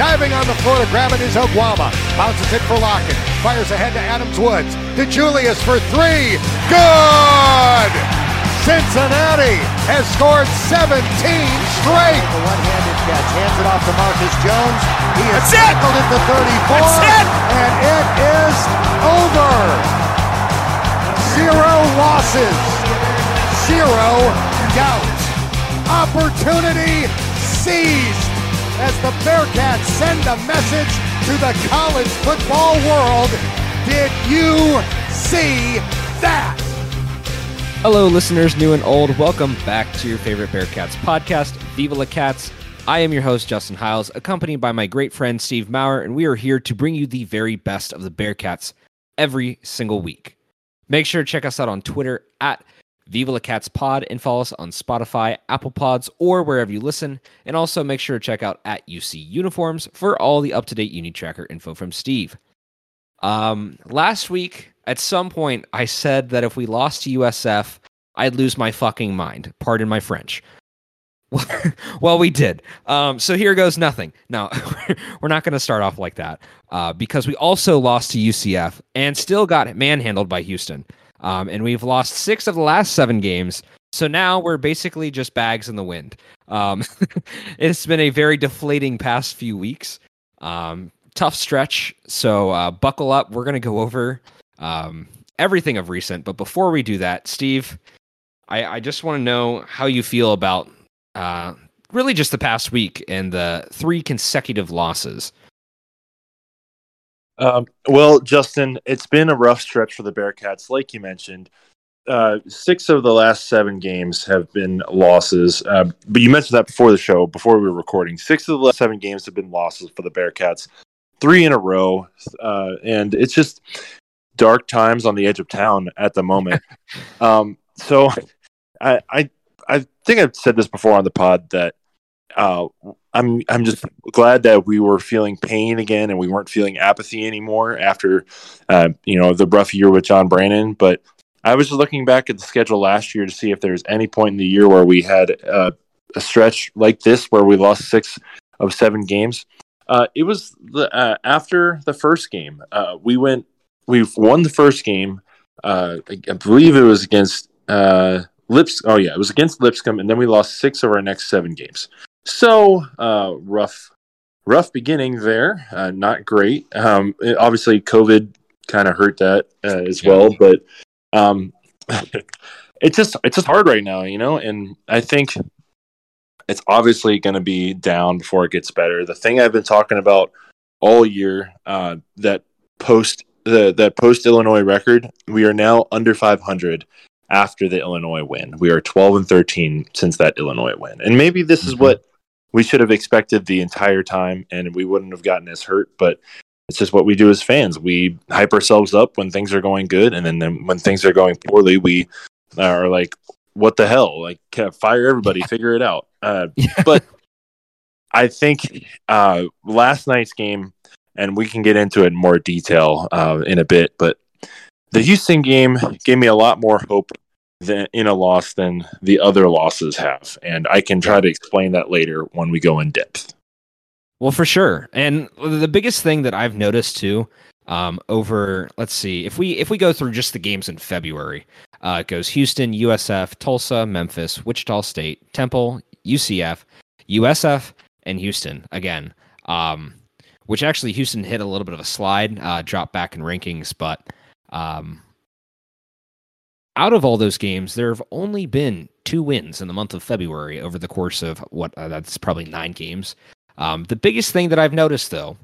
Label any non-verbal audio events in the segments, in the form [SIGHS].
Diving on the floor to grab it is Oguama. Bounces it for Lockett. Fires ahead to Adams Woods. DeJulius for three. Good! Cincinnati has scored 17 straight. The one-handed catch. Hands it off to Marcus Jones. He is tackled at the 34. That's it. And it is over. Zero losses. Zero doubt. Opportunity seized as the Bearcats send a message to the college football world. Did you see that? Hello, listeners, new and old. Welcome back to your favorite Bearcats podcast, Viva La Cats. I am your host, Justin Hiles, accompanied by my great friend Steve Maurer, and we are here to bring you the very best of the Bearcats every single week. Make sure to check us out on Twitter at Viva La Cats Pod and follow us on Spotify, Apple Pods, or wherever you listen. And also make sure to check out at UC Uniforms for all the up to date Uni Tracker info from Steve. Um, last week, at some point, I said that if we lost to USF, I'd lose my fucking mind. Pardon my French. [LAUGHS] well, we did. Um, so here goes nothing. Now, [LAUGHS] we're not going to start off like that uh, because we also lost to UCF and still got manhandled by Houston. Um, and we've lost six of the last seven games. So now we're basically just bags in the wind. Um, [LAUGHS] it's been a very deflating past few weeks. Um, tough stretch. So uh, buckle up. We're going to go over um, everything of recent. But before we do that, Steve, I, I just want to know how you feel about uh, really just the past week and the three consecutive losses. Um, well, Justin, it's been a rough stretch for the Bearcats, like you mentioned. Uh, six of the last seven games have been losses. Uh, but you mentioned that before the show, before we were recording. Six of the last seven games have been losses for the Bearcats, three in a row. Uh, and it's just dark times on the edge of town at the moment. [LAUGHS] um, so I, I, I think I've said this before on the pod that uh, I'm I'm just glad that we were feeling pain again and we weren't feeling apathy anymore after uh, you know the rough year with John Brannen. But I was just looking back at the schedule last year to see if there was any point in the year where we had uh, a stretch like this where we lost six of seven games. Uh, it was the, uh, after the first game. Uh, we went. We've won the first game. I, I believe it was against Lips. Oh yeah, it was against Lipscomb, and then we lost six of our next seven games. So uh, rough, rough beginning there. Uh, not great. Um, it, obviously, COVID kind of hurt that uh, as yeah. well, but um, [LAUGHS] it's just it's just hard right now, you know. And I think it's obviously going to be down before it gets better. The thing I've been talking about all year uh, that post the that post Illinois record, we are now under 500 after the Illinois win. We are 12 and 13 since that Illinois win. And maybe this mm-hmm. is what we should have expected the entire time and we wouldn't have gotten as hurt but it's just what we do as fans. We hype ourselves up when things are going good and then, when things are going poorly we are like what the hell? Like fire everybody figure it out. Uh, [LAUGHS] but i think uh, last night's game and we can get into it in more detail uh, in a bit but the houston game gave me a lot more hope than, in a loss than the other losses have. And I can try to explain that later when we go in depth. Well, for sure. And the biggest thing that I've noticed too, um, over let's see, if we if we go through just the games in February, uh, it goes Houston, USF, Tulsa, Memphis, Wichita State, Temple, UCF, USF, and Houston again. Um, which actually Houston hit a little bit of a slide, uh, drop back in rankings, but um, out of all those games, there have only been two wins in the month of February over the course of what uh, that's probably nine games. Um, the biggest thing that I've noticed, though,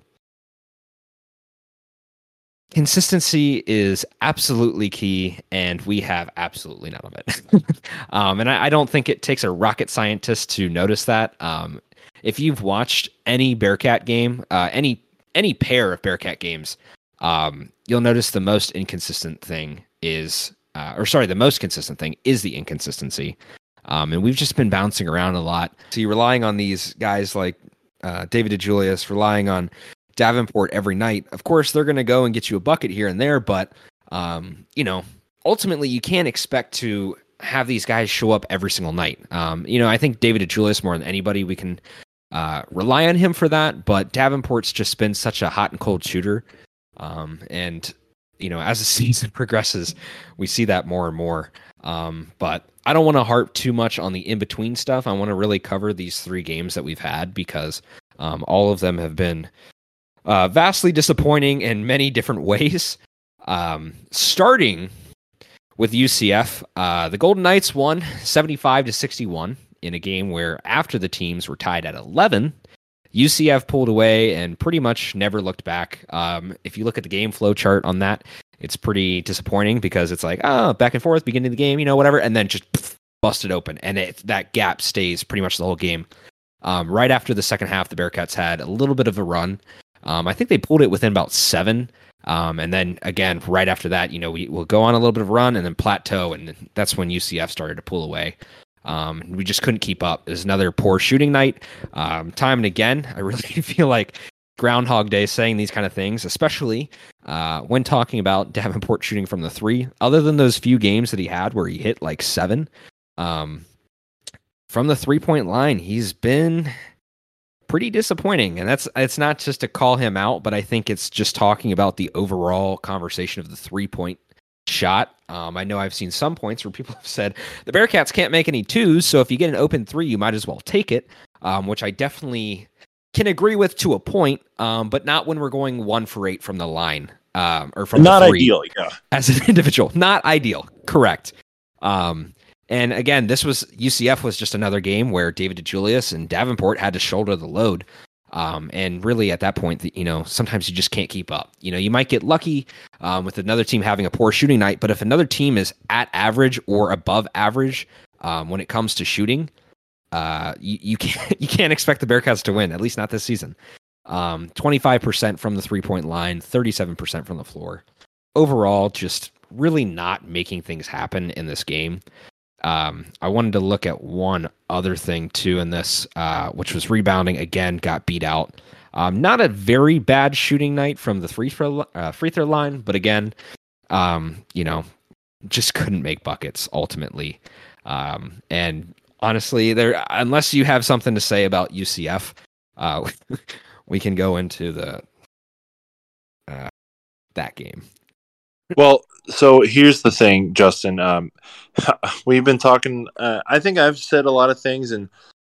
consistency is absolutely key, and we have absolutely none of it. [LAUGHS] um, and I, I, don't think it takes a rocket scientist to notice that. Um, if you've watched any Bearcat game, uh, any any pair of Bearcat games, um, you'll notice the most inconsistent thing is, uh, or sorry, the most consistent thing is the inconsistency. Um, and we've just been bouncing around a lot. So you're relying on these guys like uh, David DeJulius, relying on Davenport every night. Of course, they're going to go and get you a bucket here and there, but um, you know, ultimately, you can't expect to have these guys show up every single night. Um, you know, I think David DeJulius more than anybody we can uh, rely on him for that. But Davenport's just been such a hot and cold shooter, um, and you know, as the [LAUGHS] season progresses, we see that more and more. Um, but I don't want to harp too much on the in between stuff. I want to really cover these three games that we've had because um, all of them have been uh, vastly disappointing in many different [LAUGHS] ways. Um, starting with UCF, uh, the Golden Knights won 75 to 61 in a game where after the teams were tied at 11, UCF pulled away and pretty much never looked back. Um, if you look at the game flow chart on that, it's pretty disappointing because it's like, oh, back and forth, beginning of the game, you know, whatever, and then just pff, busted open. And it, that gap stays pretty much the whole game. Um, right after the second half, the Bearcats had a little bit of a run. Um, I think they pulled it within about seven. Um, and then again, right after that, you know, we will go on a little bit of run and then plateau. And that's when UCF started to pull away. Um, we just couldn't keep up. It was another poor shooting night. Um, time and again, I really [LAUGHS] feel like Groundhog Day saying these kind of things, especially uh, when talking about Davenport shooting from the three. Other than those few games that he had where he hit like seven, um, from the three point line, he's been pretty disappointing. And that's it's not just to call him out, but I think it's just talking about the overall conversation of the three point shot. Um, I know I've seen some points where people [LAUGHS] have said the Bearcats can't make any twos, so if you get an open three, you might as well take it. Um, which I definitely can agree with to a point, um, but not when we're going one for eight from the line um, or from not ideal. Yeah, as an [LAUGHS] individual, not ideal. Correct. Um, and again, this was UCF was just another game where David DeJulius and Davenport had to shoulder the load. Um, and really, at that point, you know, sometimes you just can't keep up. You know, you might get lucky um, with another team having a poor shooting night, but if another team is at average or above average um, when it comes to shooting, uh, you, you [LAUGHS] can't you can't expect the Bearcats to win. At least not this season. Um, Twenty five percent from the three point line, thirty seven percent from the floor. Overall, just really not making things happen in this game. Um, I wanted to look at one other thing too in this, uh, which was rebounding. Again, got beat out. Um, not a very bad shooting night from the free throw uh, free throw line, but again, um, you know, just couldn't make buckets ultimately. Um, and honestly, there unless you have something to say about UCF, uh, [LAUGHS] we can go into the uh, that game. Well, so here's the thing, Justin. Um, [LAUGHS] we've been talking. Uh, I think I've said a lot of things, and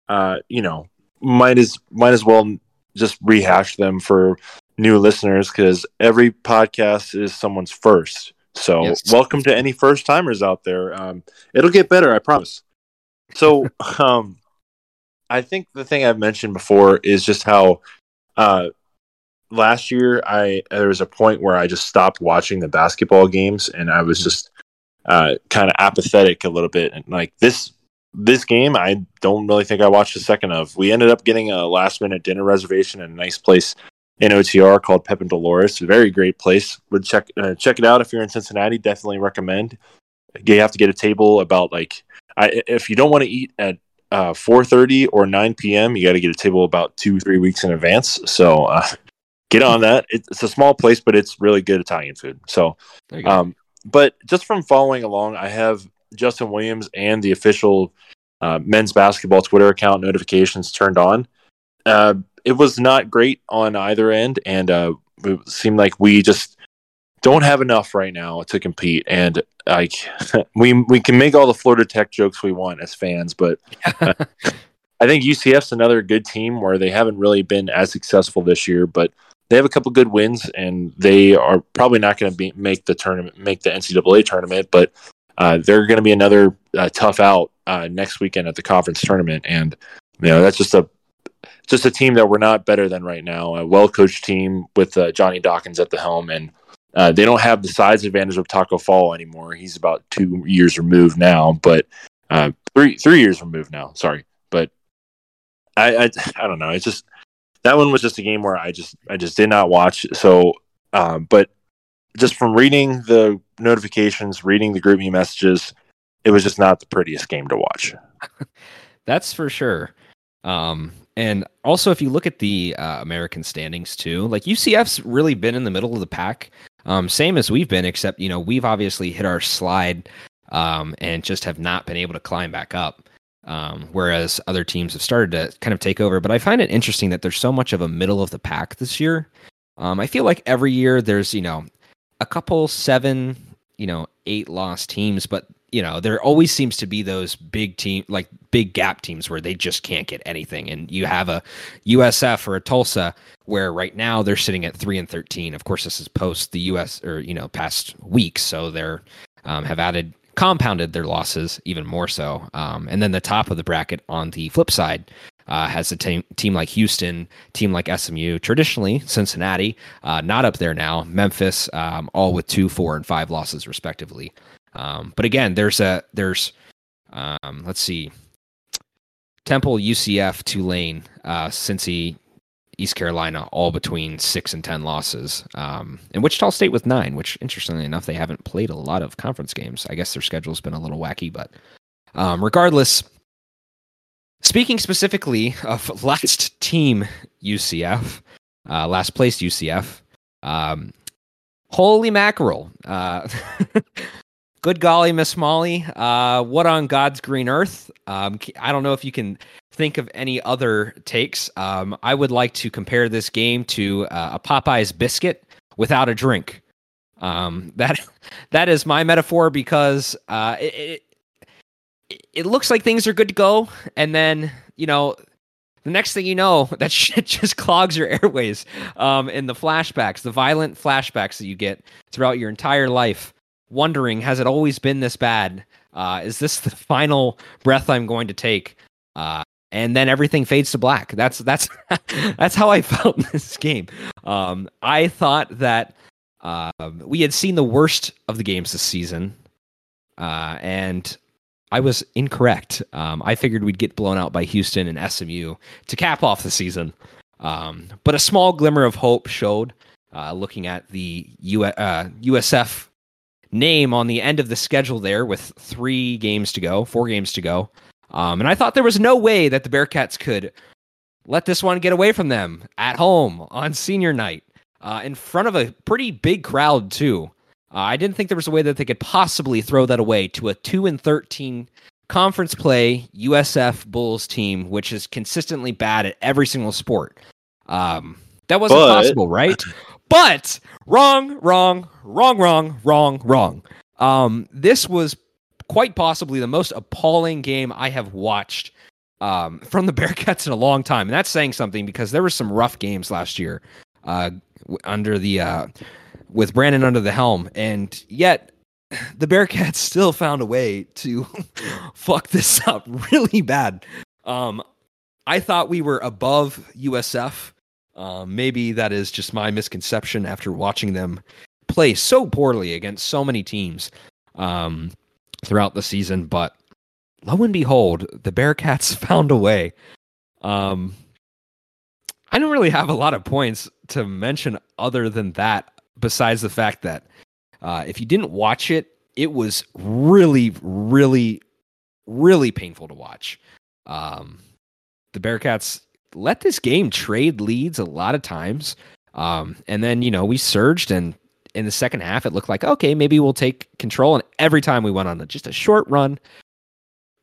uh, you know, might as might as well just rehash them for new listeners because every podcast is someone's first. So, yes. welcome to any first timers out there. Um, it'll get better, I promise. So, [LAUGHS] um, I think the thing I've mentioned before is just how uh, last year I there was a point where I just stopped watching the basketball games and I was just uh, kind of apathetic a little bit and like this this game I don't really think I watched a second of. We ended up getting a last minute dinner reservation at a nice place in OTR called Pepp and Dolores. Very great place. Would check uh, check it out if you're in Cincinnati. Definitely recommend. You have to get a table about like I, if you don't want to eat at uh, 4:30 or 9 p.m. You got to get a table about two three weeks in advance. So uh, get on that. It's a small place, but it's really good Italian food. So, um, but just from following along, I have Justin Williams and the official uh, men's basketball Twitter account notifications turned on. Uh, it was not great on either end, and uh, it seemed like we just don't have enough right now to compete. And like [LAUGHS] we we can make all the Florida Tech jokes we want as fans, but uh, [LAUGHS] I think UCF's another good team where they haven't really been as successful this year, but they have a couple good wins, and they are probably not going to make the tournament, make the NCAA tournament, but uh, they're going to be another uh, tough out uh, next weekend at the conference tournament, and you know that's just a just a team that we're not better than right now. A well coached team with uh, Johnny Dawkins at the helm, and uh, they don't have the size advantage of Taco Fall anymore. He's about two years removed now, but uh, three three years removed now. Sorry, but I, I I don't know. It's just that one was just a game where I just I just did not watch. So, um, but just from reading the notifications, reading the group me messages, it was just not the prettiest game to watch. [LAUGHS] That's for sure. Um, and also, if you look at the uh, American standings too, like UCF's really been in the middle of the pack, um, same as we've been, except you know we've obviously hit our slide um, and just have not been able to climb back up. Um, whereas other teams have started to kind of take over. But I find it interesting that there's so much of a middle of the pack this year. Um, I feel like every year there's you know a couple seven, you know, eight lost teams, but you know, there always seems to be those big team, like big gap teams where they just can't get anything. And you have a USF or a Tulsa where right now they're sitting at three and 13. Of course, this is post the US or, you know, past week, So they're, um, have added, compounded their losses even more so. Um, and then the top of the bracket on the flip side, uh, has a team, team like Houston, team like SMU, traditionally Cincinnati, uh, not up there now, Memphis, um, all with two, four, and five losses respectively. Um, but again, there's a there's um, let's see, Temple, UCF, Tulane, uh, Cincy, East Carolina, all between six and ten losses, um, and Wichita State with nine. Which, interestingly enough, they haven't played a lot of conference games. I guess their schedule's been a little wacky, but um, regardless. Speaking specifically of [LAUGHS] last team UCF, uh, last place UCF, um, holy mackerel! Uh, [LAUGHS] good golly, Miss Molly, uh, what on God's green earth? Um, I don't know if you can think of any other takes. Um, I would like to compare this game to uh, a Popeye's biscuit without a drink. Um, [LAUGHS] that that is my metaphor because uh, it, it, it looks like things are good to go, and then you know the next thing you know, [LAUGHS] that shit just clogs your airways. Um, in the flashbacks, the violent flashbacks that you get throughout your entire life wondering, has it always been this bad? Uh, is this [LAUGHS] the final breath I'm going to take? Uh, and then everything fades to black. That's that's [LAUGHS] that's how I felt [LAUGHS] in this game. Um, I thought that uh, we had seen the worst of the games this season, uh, and I was incorrect. Um, I figured we'd get blown out by Houston and SMU to cap off the season. Um, but a small glimmer of hope showed uh, looking at the U- USF uh, name on the end of the schedule there with three games to go, four games to go. Um, and I thought there was no way that the Bearcats could let this one get away from them at home on senior night uh, in front of a pretty big crowd, too. Uh, I didn't think there was a way that they could possibly throw that away to a 2 and 13 conference play USF Bulls team, which is consistently bad at every single sport. Um, that wasn't but, possible, right? [LAUGHS] But wrong, wrong, wrong, wrong, wrong, wrong. Um, this was quite possibly the most appalling game I have watched um, from the [LAUGHS] Bearcats in a long time, and that's saying something because there were some rough games last year uh, under the uh, with Brannen under the helm, and yet [SIGHS] the Bearcats [LAUGHS] still found a way to [LAUGHS] fuck this up really bad. Um, I thought we were above USF um, maybe that is just my misconception after watching them play so poorly against so many teams um, throughout the season. But lo and behold, the Bearcats [LAUGHS] found a way. Um, I don't really have a lot of points to mention other than that, besides the fact that uh, if you didn't watch it, it was really, really, really painful to watch. Um, the Bearcats let this game trade leads a lot of times. Um, and then, you know, we surged and in the second half, it looked like, okay, maybe we'll take control. And every time we went on a, just a short run,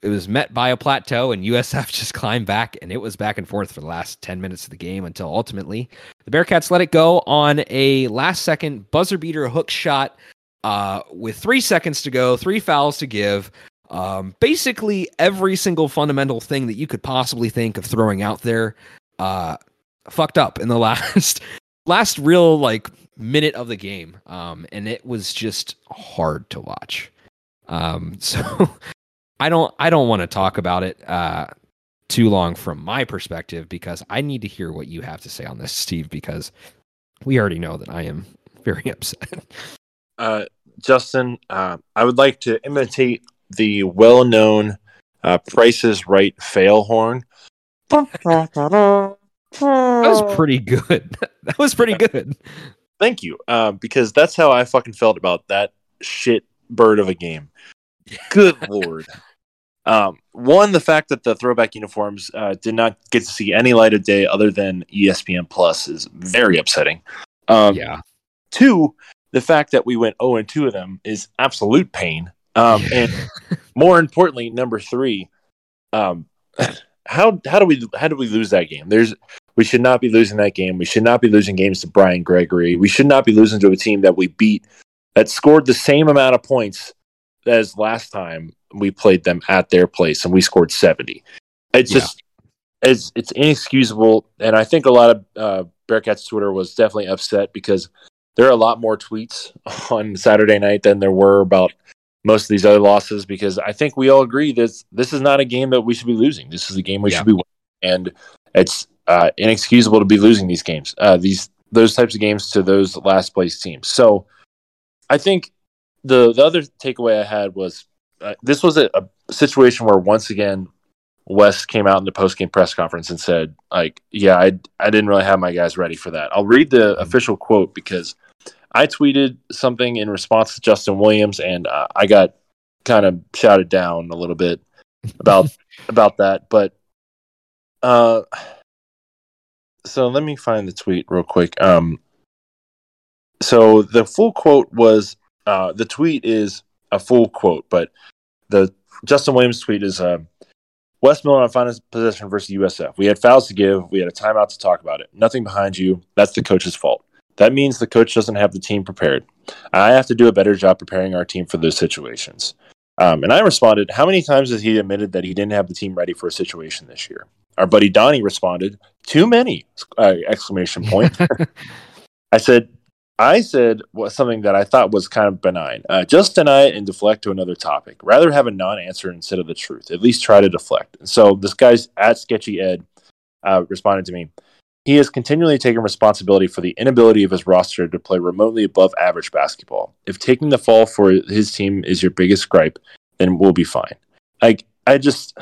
it was met by a plateau and USF [LAUGHS] just climbed back and it was back and forth for the last 10 minutes of the game until ultimately the Bearcats let it go on a last second buzzer beater hook shot uh, with three seconds to go, three fouls to give. Um, basically, every single fundamental thing that you could possibly think of throwing out there, uh, fucked up in the [LAUGHS] last last real like minute of the game, um, and it was just hard to watch. Um, [LAUGHS] so I don't I don't want to talk about it uh, too long from my perspective because I need to hear what you have to say on this, [LAUGHS] Steve, because we already know that I am very upset. Uh, Justin, uh, I would like to imitate the well-known uh, Price is Right fail horn. That was pretty good. [LAUGHS] that was pretty good. Thank you, um, because that's how I fucking felt about that shit bird of a game. Good [LAUGHS] lord. Um, one, the fact that the throwback uniforms uh, did not get to see any light of day other than ESPN Plus is very upsetting. Um, yeah. Two, the fact that we went 0 and 2 of them is absolute pain. Um, and more importantly, number three, um, how how do we how do we lose that game? There's we should not be losing that game. We should not be losing games to Brian Gregory. We should not be losing to a team that we beat that scored the same amount of points as last time we played them at their place and we scored 70. It's Yeah. just it's it's inexcusable and I think a lot of uh, Bearcats Twitter was definitely upset because there are a lot more tweets [LAUGHS] on Saturday night than there were about most of these other losses because I think we all agree this this is not a game that we should be losing. This is a game we Yeah. should be winning, and it's uh, inexcusable to be losing these games. Uh, these those types of games to those last place teams. So I think the the other takeaway I had was uh, this was a, a situation where once again Wes came out in the post game press conference and said like, yeah, I I didn't really have my guys ready for that. I'll read the official quote because I tweeted something in response to Justin Williams, and uh, I got kind of shouted down a little bit about [LAUGHS] about that. But uh, so let me find the tweet real quick. Um, so the full quote was uh, the tweet is a full quote, but the Justin Williams tweet is uh, Wes Miller on final possession versus USF. We had fouls to give. We had a timeout to talk about it. Nothing behind you. That's the coach's fault. That means the coach doesn't have the team prepared. I have to do a better job preparing our team for those situations. Um, and I responded, How many times has he admitted that he didn't have the team ready for a situation this year? Our buddy Donnie responded, Too many! Uh, exclamation point. [LAUGHS] I said, I said was something that I thought was kind of benign. Uh, just deny it and deflect to another topic. Rather have a non-answer instead of the truth. At least try to deflect. And so this guy's at Sketchy Ed uh, responded to me. He has continually taken responsibility for the inability of his roster to play remotely above average basketball. If taking the fall for his team is your biggest gripe, then we'll be fine. Like I just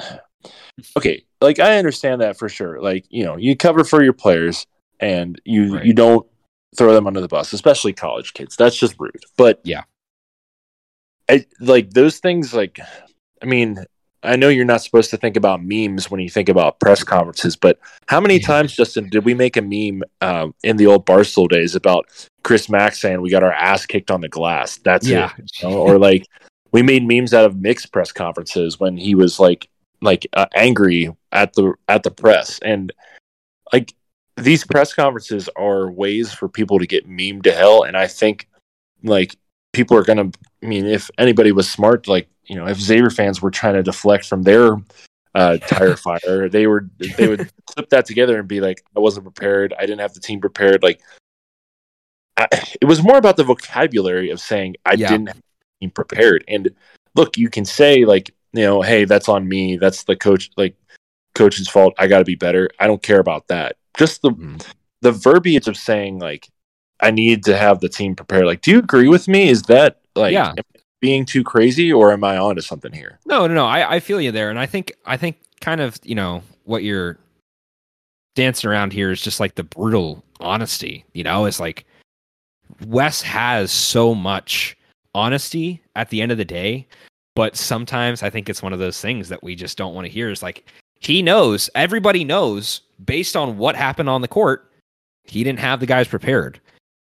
[SIGHS] okay, like I understand that for sure. Like you know, you cover for your players and you Right. you don't throw them under the bus, especially college kids. That's just rude. But Yeah. I like those things. Like, I mean, I know you're not supposed to think about memes when you think about press conferences, but how many times, Justin, did we make a meme um, in the old Barstool days about Chris Mack saying we got our ass kicked on the glass? That's yeah. it. you know? or like we made memes out of Mick's press conferences when he was like like uh, angry at the at the press and like these press conferences are ways for people to get memed to hell and i think like people are gonna i mean if anybody was smart like you know if xavier fans were trying to deflect from their uh tire [LAUGHS] fire they were they would clip that together and be like i wasn't prepared i didn't have the team prepared like I, it was more about the vocabulary of saying i Yeah. didn't have the team prepared and look you can say like you know hey that's on me that's the coach like coach's fault i got to be better i don't care about that just the Mhm. the verbiage of saying like I need to have the team prepared. Like, do you agree with me? Is that like Yeah. Being too crazy or am I onto something here? No, no, no. I, I feel you there, and I think I think kind of you know what you're dancing around here is just like the brutal honesty. You know, it's like Wes has so much honesty at the end of the day, but sometimes I think it's one of those things that we just don't want to hear. Is like he knows, everybody knows, based on what happened on the court, he didn't have the guys prepared.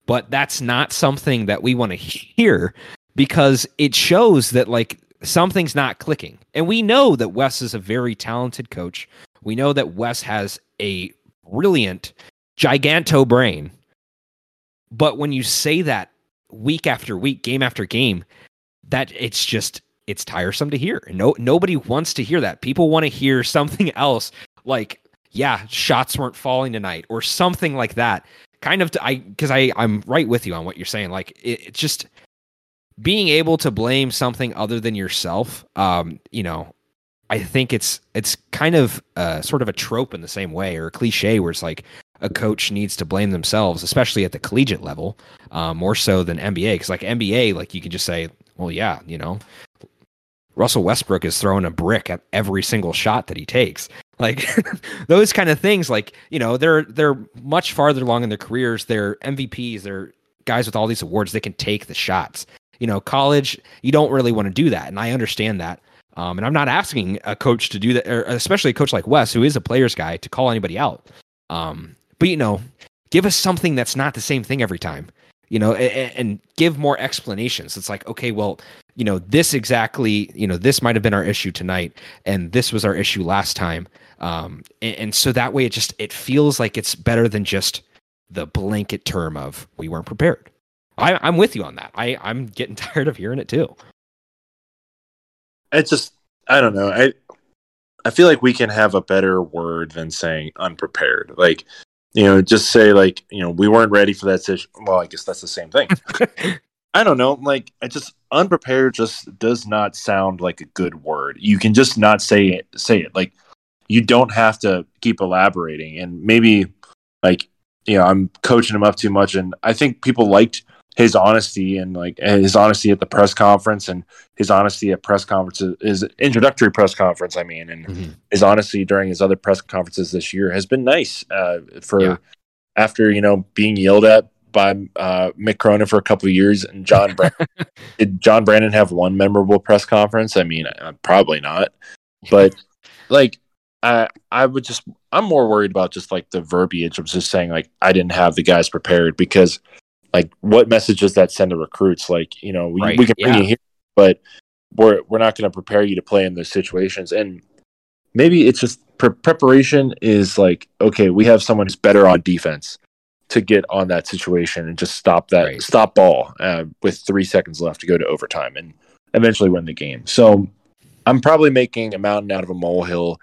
But that's not something that we want to hear because it shows that like something's not clicking. And we know that Wes is a very talented coach. We know that Wes has a brilliant, giganto brain. But when you say that week after week, game after game, that it's just it's tiresome to hear. No nobody wants to hear that. People want to hear [LAUGHS] something else like yeah, shots weren't falling tonight or something like that. Kind of I cuz I I'm right with you on what you're saying. Like it, it's just being able to blame something other than yourself um you know i think it's it's kind of uh sort of a trope in the same way or a cliche where it's like a coach needs to blame themselves especially at the collegiate level uh, more so than nba because like nba like you can just say well yeah you know russell westbrook is throwing a brick at every single shot that he takes Like [LAUGHS] those kind of things, like, you know, they're they're much farther along in their careers. They're MVPs, they're guys with all these awards, they can take the shots. You know, college, you don't really want to do that. And I understand that. Um, and I'm not asking a coach to do that, or especially a coach like Wes, who is a player's guy, to call anybody out. Um, but you know, give us something that's not the same thing every time. You know, and, and give more explanations. It's like, okay, well, you know, this exactly, you know, this might have been our issue tonight, and this was our issue last time. Um, and, and so that way, it just it feels like it's better than just the blanket term of we weren't prepared. I, I'm with you on that. I I'm getting [LAUGHS] tired of hearing it too. It's just I don't know. I I feel like we can have a better word than saying unprepared. Like, you know, just say like, you know, we weren't ready for that situation. Well, I guess that's the same thing. [LAUGHS] I don't know. Like, I just unprepared just does not sound like a good word. You can just not say it. Say it. Like, you don't have to keep elaborating. And maybe, like, you know, I'm coaching him up too much. And I think people liked his honesty and like his honesty at the press conference and his honesty at press conferences his introductory press conference i mean and mm-hmm. his honesty during his other press conferences this year has been nice uh, for yeah. after you know being yelled at by uh, Mick Cronin for a couple of years and John Brannen. [LAUGHS] did John Brannen have one memorable press conference? I mean, uh, probably not. But like I I would just I'm more worried about just like the verbiage of just saying like I didn't have the guys prepared because like what message does that send to recruits like you know we, right. we can bring yeah. you here but we're we're not going to prepare you to play in those situations and maybe it's just pre- preparation is like okay we have someone who's better on defense to get on that situation and just stop that right. stop ball uh, with three seconds left to go to overtime and eventually win the game so i'm probably making a mountain out of a molehill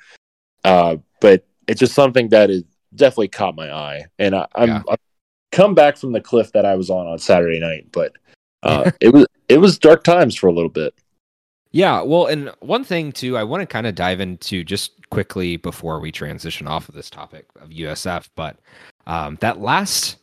uh, but it's just something that is definitely caught my eye and I, am yeah. Come back from the cliff that I was on on Saturday night, but uh, [LAUGHS] it was it was dark times for a little bit. Yeah, well, and one thing too, I want to kind of dive into just quickly before we transition off of this topic of USF, but um, that last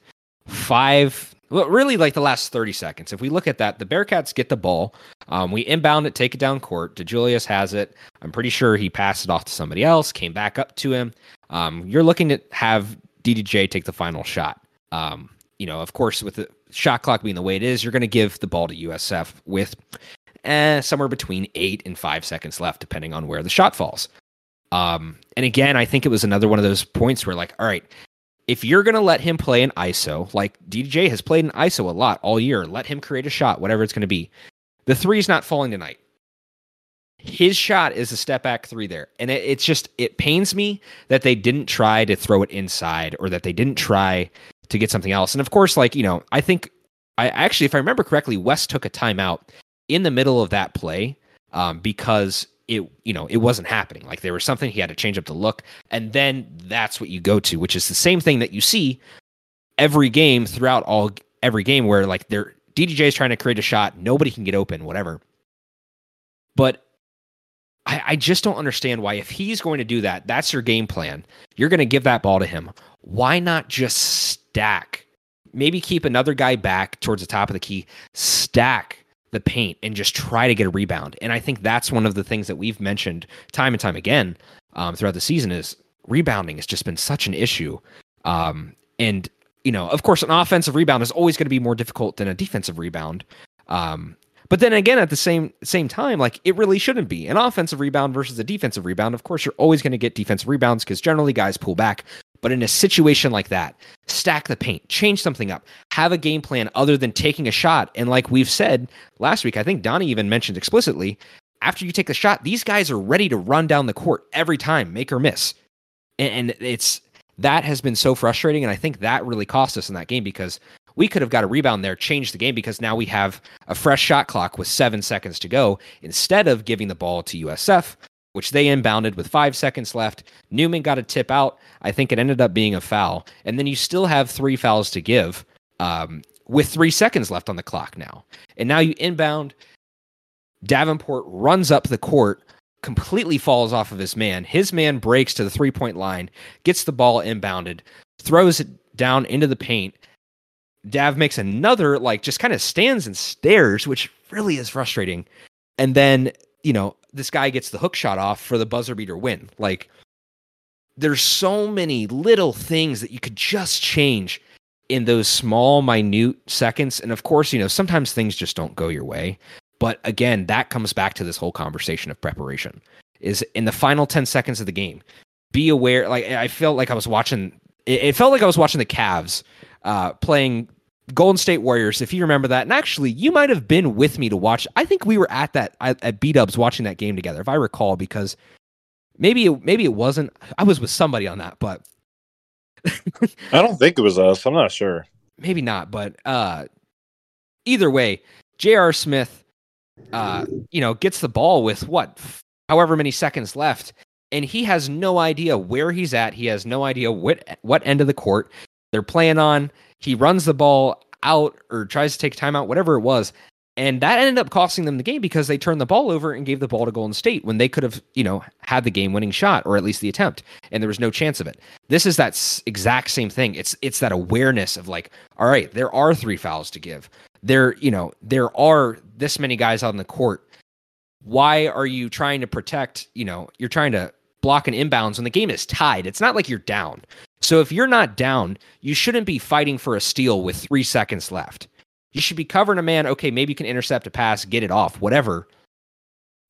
five, well, really like the last thirty seconds. If we look at that, the Bearcats get the ball, um, we inbound it, take it down court. DeJulius has it. I'm pretty sure he passed it off to somebody else, came back up to him. Um, you're looking to have DDJ take the final shot. Um, you know, of course, with the shot clock being the way it is, you're going to give the ball to USF with eh, somewhere between eight and five seconds left, depending on where the shot falls. Um, and again, I think it was another one of those points where, like, all right, if you're going to let him play an ISO, like DJ has played an ISO a lot all year, let him create a shot, whatever it's going to be. The three's not falling tonight. His shot is a step back three there. And it, it's just, it pains me that they didn't try to throw it inside or that they didn't try to get something else. And of course, like, you know, I think I actually, if I remember correctly, Wes took a timeout in the middle of that play um, because it, you know, it wasn't happening. Like there was something he had to change up the look. And then that's what you go to, which is the same thing that you see every game throughout all every game where like they're DDJ is trying to create a shot, nobody can get open, whatever. But I, I just don't understand why, if he's going to do that, that's your game plan. You're going to give that ball to him. Why not just stack? Maybe keep another guy back towards the top of the key, stack the paint, and just try to get a rebound. And I think that's one of the things that we've mentioned time and time again um, throughout the season is rebounding has just been such an issue. Um, and you know, of course, an offensive rebound is always going to be more difficult than a defensive rebound. Um, but then again, at the same same time, like it really shouldn't be an offensive rebound versus a defensive rebound. Of course, you're always going to get defensive rebounds because generally guys pull back. But in a situation like that, stack the paint, change something up, have a game plan other than taking a shot. And like we've said last week, I think Donnie even mentioned explicitly, after you take the shot, these guys are ready to run down the court every time, make or miss. And it's that has been so frustrating. And I think that really cost us in that game because we could have got a rebound there, changed the game because now we have a fresh shot clock with seven seconds to go instead of giving the ball to USF, which they inbounded with five seconds left. Newman got a tip out. I think it ended up being a foul. And then you still have three fouls to give um, with three seconds left on the clock now. And now you inbound. Davenport runs up the court, completely falls off of his man. His man breaks to the three point line, gets the ball inbounded, throws it down into the paint, Dav makes another, like, just kind of stands and stares, which really is frustrating. And then, you know, this guy gets the hook shot off for the buzzer beater win. Like, there's so many little things that you could just change in those small, minute seconds. And of course, you know, sometimes things just don't go your way. But again, that comes back to this whole conversation of preparation. Is in the final 10 seconds of the game, be aware. Like, I felt like I was watching, it, felt like I was watching the Cavs uh, playing Golden State Warriors, if you remember that. And actually, you might have been with me to watch. I think we were at that at, B Dubs watching that game together, if I recall, because maybe it, maybe it wasn't. I was with somebody on that, but [LAUGHS] I don't think it was us. I'm not sure. Maybe not, but uh, either way, J.R. Smith, uh, you know, gets the ball with what, however many seconds left, and he has no idea where he's at. He has no idea what what end of the court they're playing on. He runs the ball out or tries to take timeout, whatever it was. And that ended up costing them the game because they turned the ball over and gave the ball to Golden State when they could have, you know, had the game winning shot or at least the attempt and there was no chance of it. This is that exact same thing. It's it's that awareness of like, all right, there are three fouls to give. There, you know, there are this many guys on the court. Why are you trying to protect, you know, you're trying to block an inbounds when the game is tied. It's not like you're down. So if you're not down, you shouldn't be fighting for a steal with three seconds left. You should be covering a man. Okay, maybe you can intercept a pass, get it off, whatever.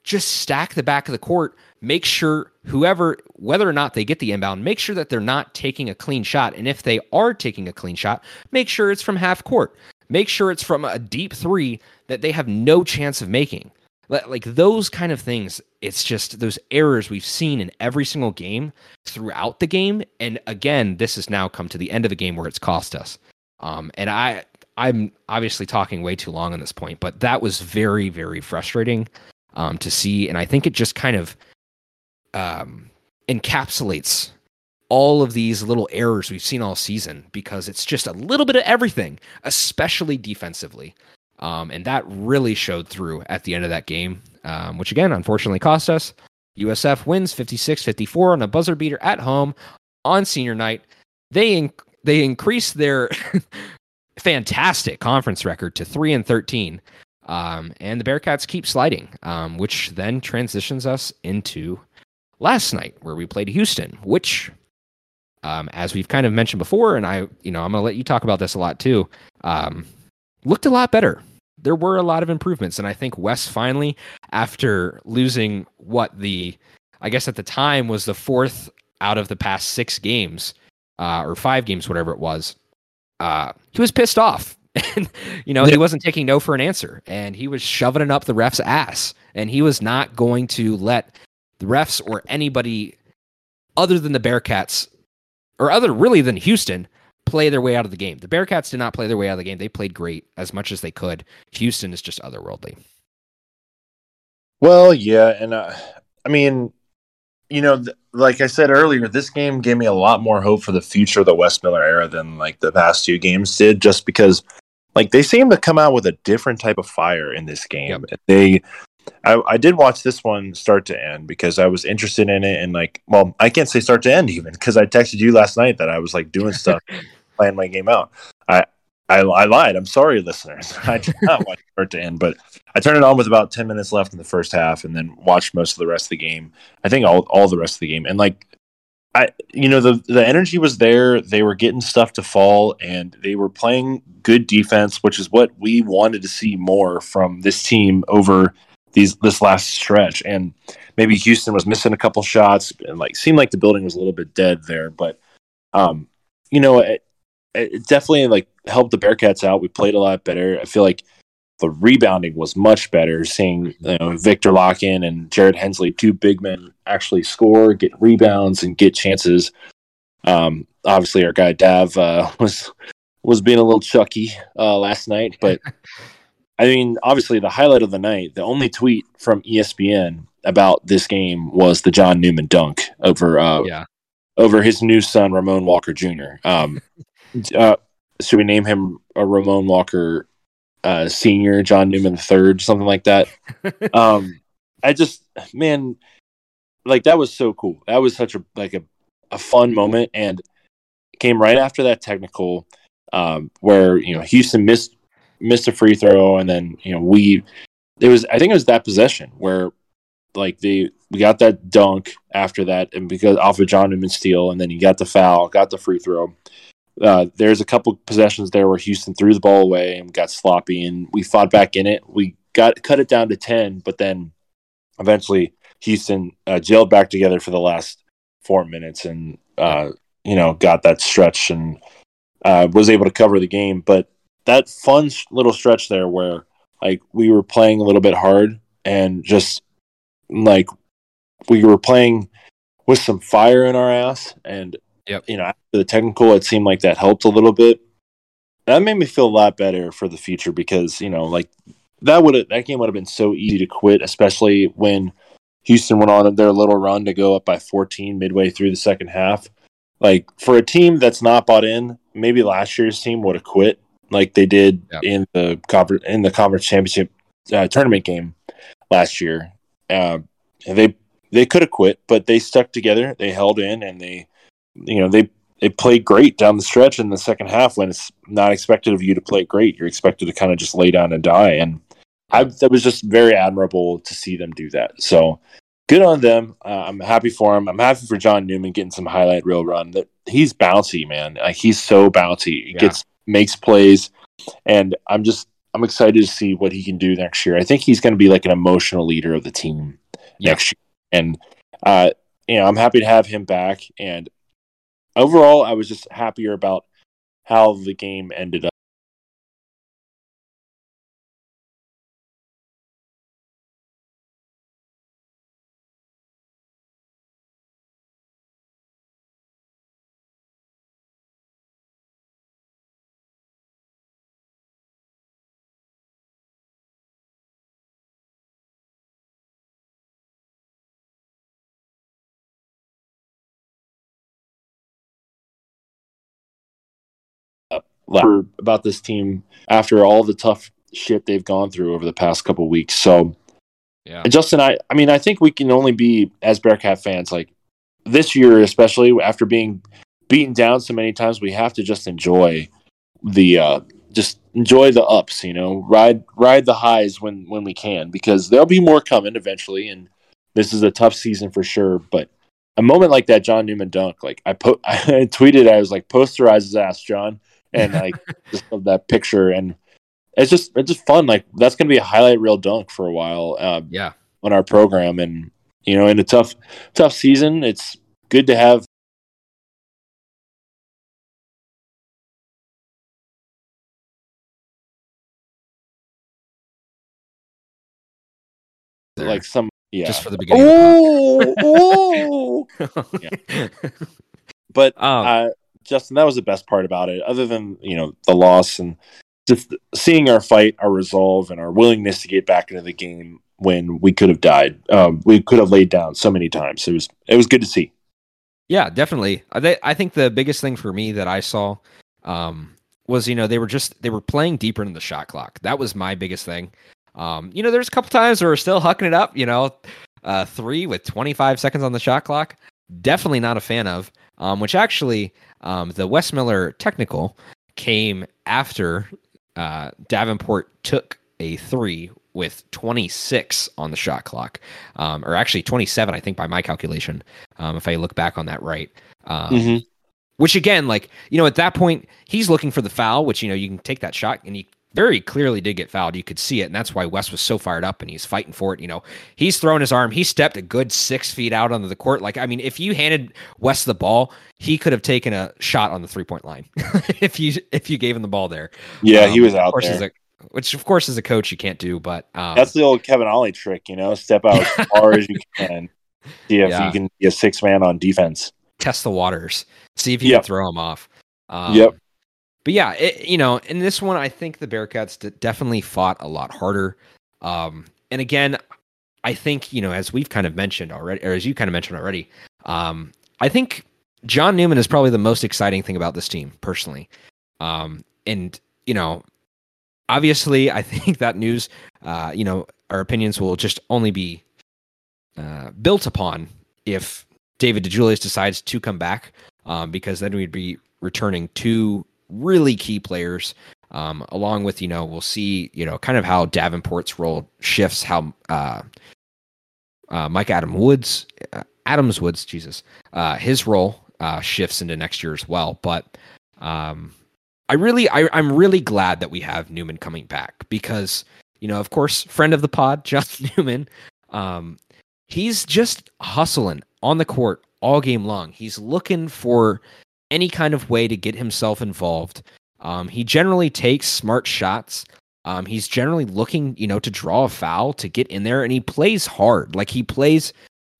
Just stack the back of the court. Make sure whoever, whether or not they get the inbound, make sure that they're not taking a clean shot. And if they are taking a clean shot, make sure it's from half court. Make sure it's from a deep three that they have no chance of making. Like those kind of things, it's just those errors we've seen in every single game throughout the game. And again, this has now come to the end of the game where it's cost us. Um, and I, I'm obviously talking way too long on this point, but that was very, very frustrating um, to see. And I think it just kind of um, encapsulates all of these little errors we've seen all season because it's just a little bit of everything, especially defensively. Um, and that really showed through at the end of that game, um, which again, unfortunately, cost us. USF wins 56 54 on a buzzer beater at home on senior night. They, inc- they increased their [LAUGHS] fantastic conference record to 3 and 13. Um, and the Bearcats keep sliding, um, which then transitions us into last night where we played Houston, which, um, as we've kind of mentioned before, and I, you know, I'm going to let you talk about this a lot too. Um, looked a lot better. There were a lot of improvements, and I think Wes finally, after losing what the, I guess at the time was the fourth out of the past six games, uh, or five games, whatever it was, uh, he was pissed off. [LAUGHS] And, you know, yeah. he wasn't taking no for an answer, and he was shoving it up the ref's ass, and he was not going to let the refs or anybody other than the Bearcats, or other really than Houston, play their way out of the game. The Bearcats did not play their way out of the game. They played great as much as they could. Houston is just otherworldly. Well, yeah, and uh, I mean, you know, th- like I said earlier, this game gave me a lot more hope for the future of the Wes Miller era than like the past two games did, just because like they seem to come out with a different type of fire in this game. Yep. They I, I, did watch this one start to end because I was interested in it and like well I can't say start to end even because I texted you last night that I was like doing stuff [LAUGHS] playing my game out. I, I, I lied. I'm sorry, listeners. [LAUGHS] I did not watch start to end, but I turned it on with about 10 minutes left in the first half and then watched most of the rest of the game. I think all, all the rest of the game. And like, I, you know, the, the energy was there. They were getting stuff to fall and they were playing good defense, which is what we wanted to see more from this team over these, this last stretch. And maybe Houston was missing a couple shots and like seemed like the building was a little bit dead there, but, um, you know, it, it definitely like helped the Bearcats out. We played a lot better. I feel like the rebounding was much better. Seeing you know, Viktor Lakhin and Jarrett Hensley, two big men, actually score, get rebounds, and get chances. Um, obviously, our guy Dav uh, [LAUGHS] was was being a little chucky uh, last night, but [LAUGHS] I mean, obviously, the highlight of the night, the only tweet from ESPN about this game was the John Newman dunk over uh, yeah. over his new son Ramon Walker Jr. Um, [LAUGHS] uh, should we name him a Ramon Walker uh, Senior, John Newman Third, something like that? [LAUGHS] um, I just, man, like that was so cool. That was such a like a, a fun moment, and came right after that technical um, where you know Houston missed missed a free throw, and then you know we it was I think it was that possession where like they we got that dunk after that, and because off of John Newman steal, and then he got the foul, got the free throw. Uh, there's a couple possessions there where Houston threw the ball away and got sloppy, and we fought back in it. We got cut it down to ten, but then eventually Houston uh, back together for the last four minutes, and uh, you know got that stretch and uh, was able to cover the game. But that fun little stretch there where like we were playing a little bit hard and just like we were playing with some fire in our ass and Yep. you know after the technical it seemed like that helped a little bit that made me feel a lot better for the future because you know like that would have that game would have been so easy to quit especially when houston went on their little run to go up by 14 midway through the second half like for a team that's not bought in maybe last year's team would have quit like they did Yep. in the conference in the conference championship uh, tournament game last year uh, they they could have quit, but they stuck together. They held in, and they, you know, they they played great down the stretch in the second half. When it's not expected of you to play great, you're expected to kind of just lay down and die. And I that was just very admirable to see them do that. So good on them. Uh, I'm happy for him. I'm happy for John Newman getting some highlight reel run. That he's bouncy, man. Like he's so bouncy. He Yeah. gets makes plays, and I'm just I'm excited to see what he can do next year. I think he's going to be like an emotional leader of the team Yeah. next year. And uh, you know, I'm happy to have him back. And overall, I was just happier about how the game ended up. For- about this team after all the tough shit they've gone through over the past couple weeks. So, Yeah. and Justin, I, I mean, I think we can only be as Bearcat fans like this year, especially after being beaten down so many times, we have to just enjoy the, uh, just enjoy the ups, you know, ride, ride the highs when, when we can, because there'll be more coming eventually. And this is a tough season for sure. But a moment like that, John Newman dunk, like I put, [LAUGHS] I tweeted, I was like, posterize his ass, John. And like, [LAUGHS] just of that picture. And it's just, it's just fun. Like that's going to be a highlight reel dunk for a while. Uh, Yeah. on our program and you know in a tough tough season it's good to have There. like some yeah Just for the beginning. [LAUGHS] oh, oh. pod. but um, uh justin that was the best part about it other than you know the loss and just seeing our fight our resolve and our willingness to get back into the game when we could have died um, we could have laid down so many times it was it was good to see Yeah, definitely. I, I think the biggest thing for me that I saw um, was, you know, they were just they were playing deeper into the shot clock. That was my biggest thing. Um, you know, there's a couple times where we're still hucking it up. You know, uh, three with 25 seconds on the shot clock. Definitely not a fan of. Um, which actually, um, the Wes Miller technical came after uh, Davenport took a three with 26 on the shot clock, um, or actually 27, I think, by my calculation um, if I look back on that right. Um, Mhm. Which again, like you know, at that point, he's looking for the foul, which you know you can take that shot, and he very clearly did get fouled. You could see it, and that's why Wes was so fired up and he's fighting for it. You know, he's throwing his arm. He stepped a good six feet out onto the court. Like I mean, if you handed Wes the ball, he could have taken a shot on the three point line [LAUGHS] if you if you gave him the ball there. yeah he Um, was out there a, which of course, as a coach, you can't do. But um, That's the old Kevin Ollie trick, you know, step out as far as you [LAUGHS] can. See if Yeah. you can be a six man on defense. test the waters, see if you Yep. can throw them off. Um, Yep. But yeah, it, you know, in this one, I think the Bearcats definitely fought a lot harder. Um, and again, I think you know, as we've kind of mentioned already, or as you kind of mentioned already, um, I think John Newman is probably the most exciting thing about this team, personally. Um, and you know, obviously, I [LAUGHS] think that news, uh, you know, our opinions will just only be uh, built upon if David DeJulius decides to come back, um, because then we'd be returning two really key players. Um, along with you know we'll see you know kind of how Davenport's role shifts, how uh, uh, Mika Adam Woods, uh, Adams Woods, Jesus, uh, his role uh, shifts into next year as well. But um, I really, I, I'm really glad that we have Newman coming back because, you know, of course, friend of the pod, [LAUGHS] John Newman, um, he's just hustling on the court all game long. He's looking for any kind of way to get himself involved. Um, he generally takes smart shots. Um, he's generally looking, you know, to draw a foul to get in there, and he plays hard. Like he plays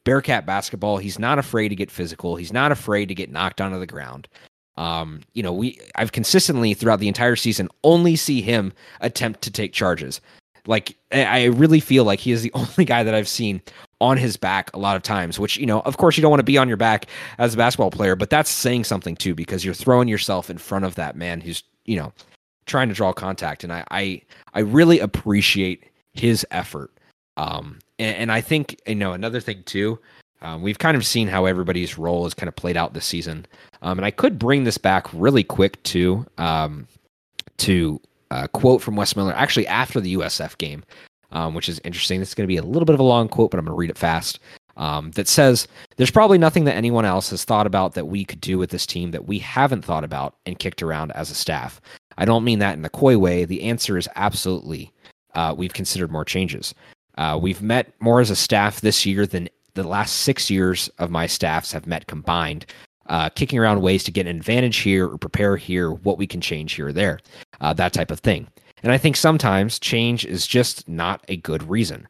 Bearcat basketball. He's not afraid to get physical. He's not afraid to get knocked onto the ground. Um, you know, we I've consistently throughout the entire season only see him attempt to take charges. Like I really feel like he is the [LAUGHS] only guy that I've seen on his back a lot of times, which, you know, of course you don't want to be on your back as a basketball player, but that's saying something too, because you're throwing yourself in front of that man who's, you know, trying to draw contact. And I, I, I really appreciate his effort. Um, and, and I think, you know, another thing too, um, we've kind of seen how everybody's role has kind of played out this season. Um, and I could bring this back really quick too, um, to a quote from Wes Miller, actually after the USF game, um, which is interesting. This is going to be a little bit of a long quote, but I'm going to read it fast. Um, that says, There's probably nothing that anyone else has thought about that we could do with this team that we haven't thought about and kicked around as a staff. I don't mean that in the coy way. The answer is absolutely. Uh, we've considered more changes. Uh, we've met more as a staff this year than the last six years of my staffs have met combined, uh, kicking around ways to get an advantage here or prepare here, what we can change here or there, uh, that type of thing. And I think sometimes change is just not a good reason.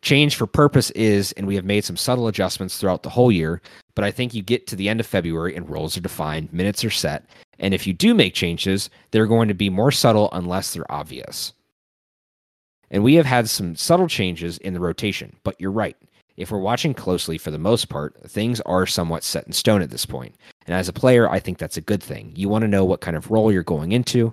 Change for purpose is, and we have made some subtle adjustments throughout the whole year, but I think you get to the end of February and roles are defined, minutes are set. And if you do make changes, they're going to be more subtle unless they're obvious. And we have had some subtle changes in the rotation, but you're right. If we're watching closely for the most part, things are somewhat set in stone at this point. And as a player, I think that's a good thing. You want to know what kind of role you're going into,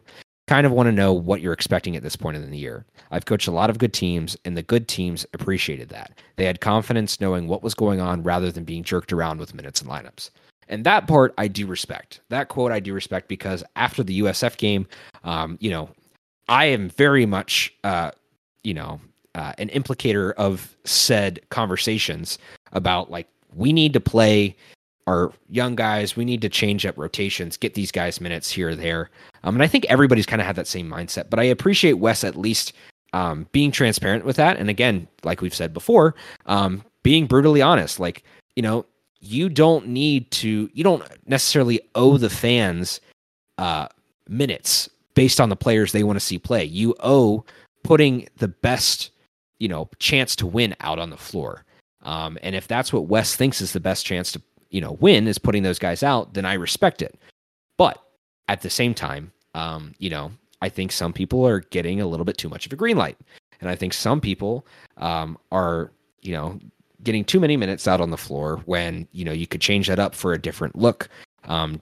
kind of want to know what you're expecting at this point in the year. I've coached a lot of good teams, and the good teams appreciated that. They had confidence knowing what was going on rather than being jerked around with minutes and lineups. And that part I do respect. That quote I do respect because after the USF game, um, you know, I am very much, uh, you know, uh, an implicator of said conversations about like we need to play our young guys. We need to change up rotations, get these guys minutes here or there. Um, and I think everybody's kind of had that same mindset. But I appreciate Wes at least um, being transparent with that. And again, like we've said before, um, being brutally honest. Like you know, you don't need to. You don't necessarily owe the fans uh, minutes based on the players they want to see play. You owe putting the best you know chance to win out on the floor. Um, and if that's what Wes thinks is the best chance to you know win is putting those guys out, then I respect it. But at the same time, um, you know, I think some people are getting a little bit too much of a green light, and I think some people um, are you know getting too many minutes out on the floor when you know you could change that up for a different look. Um,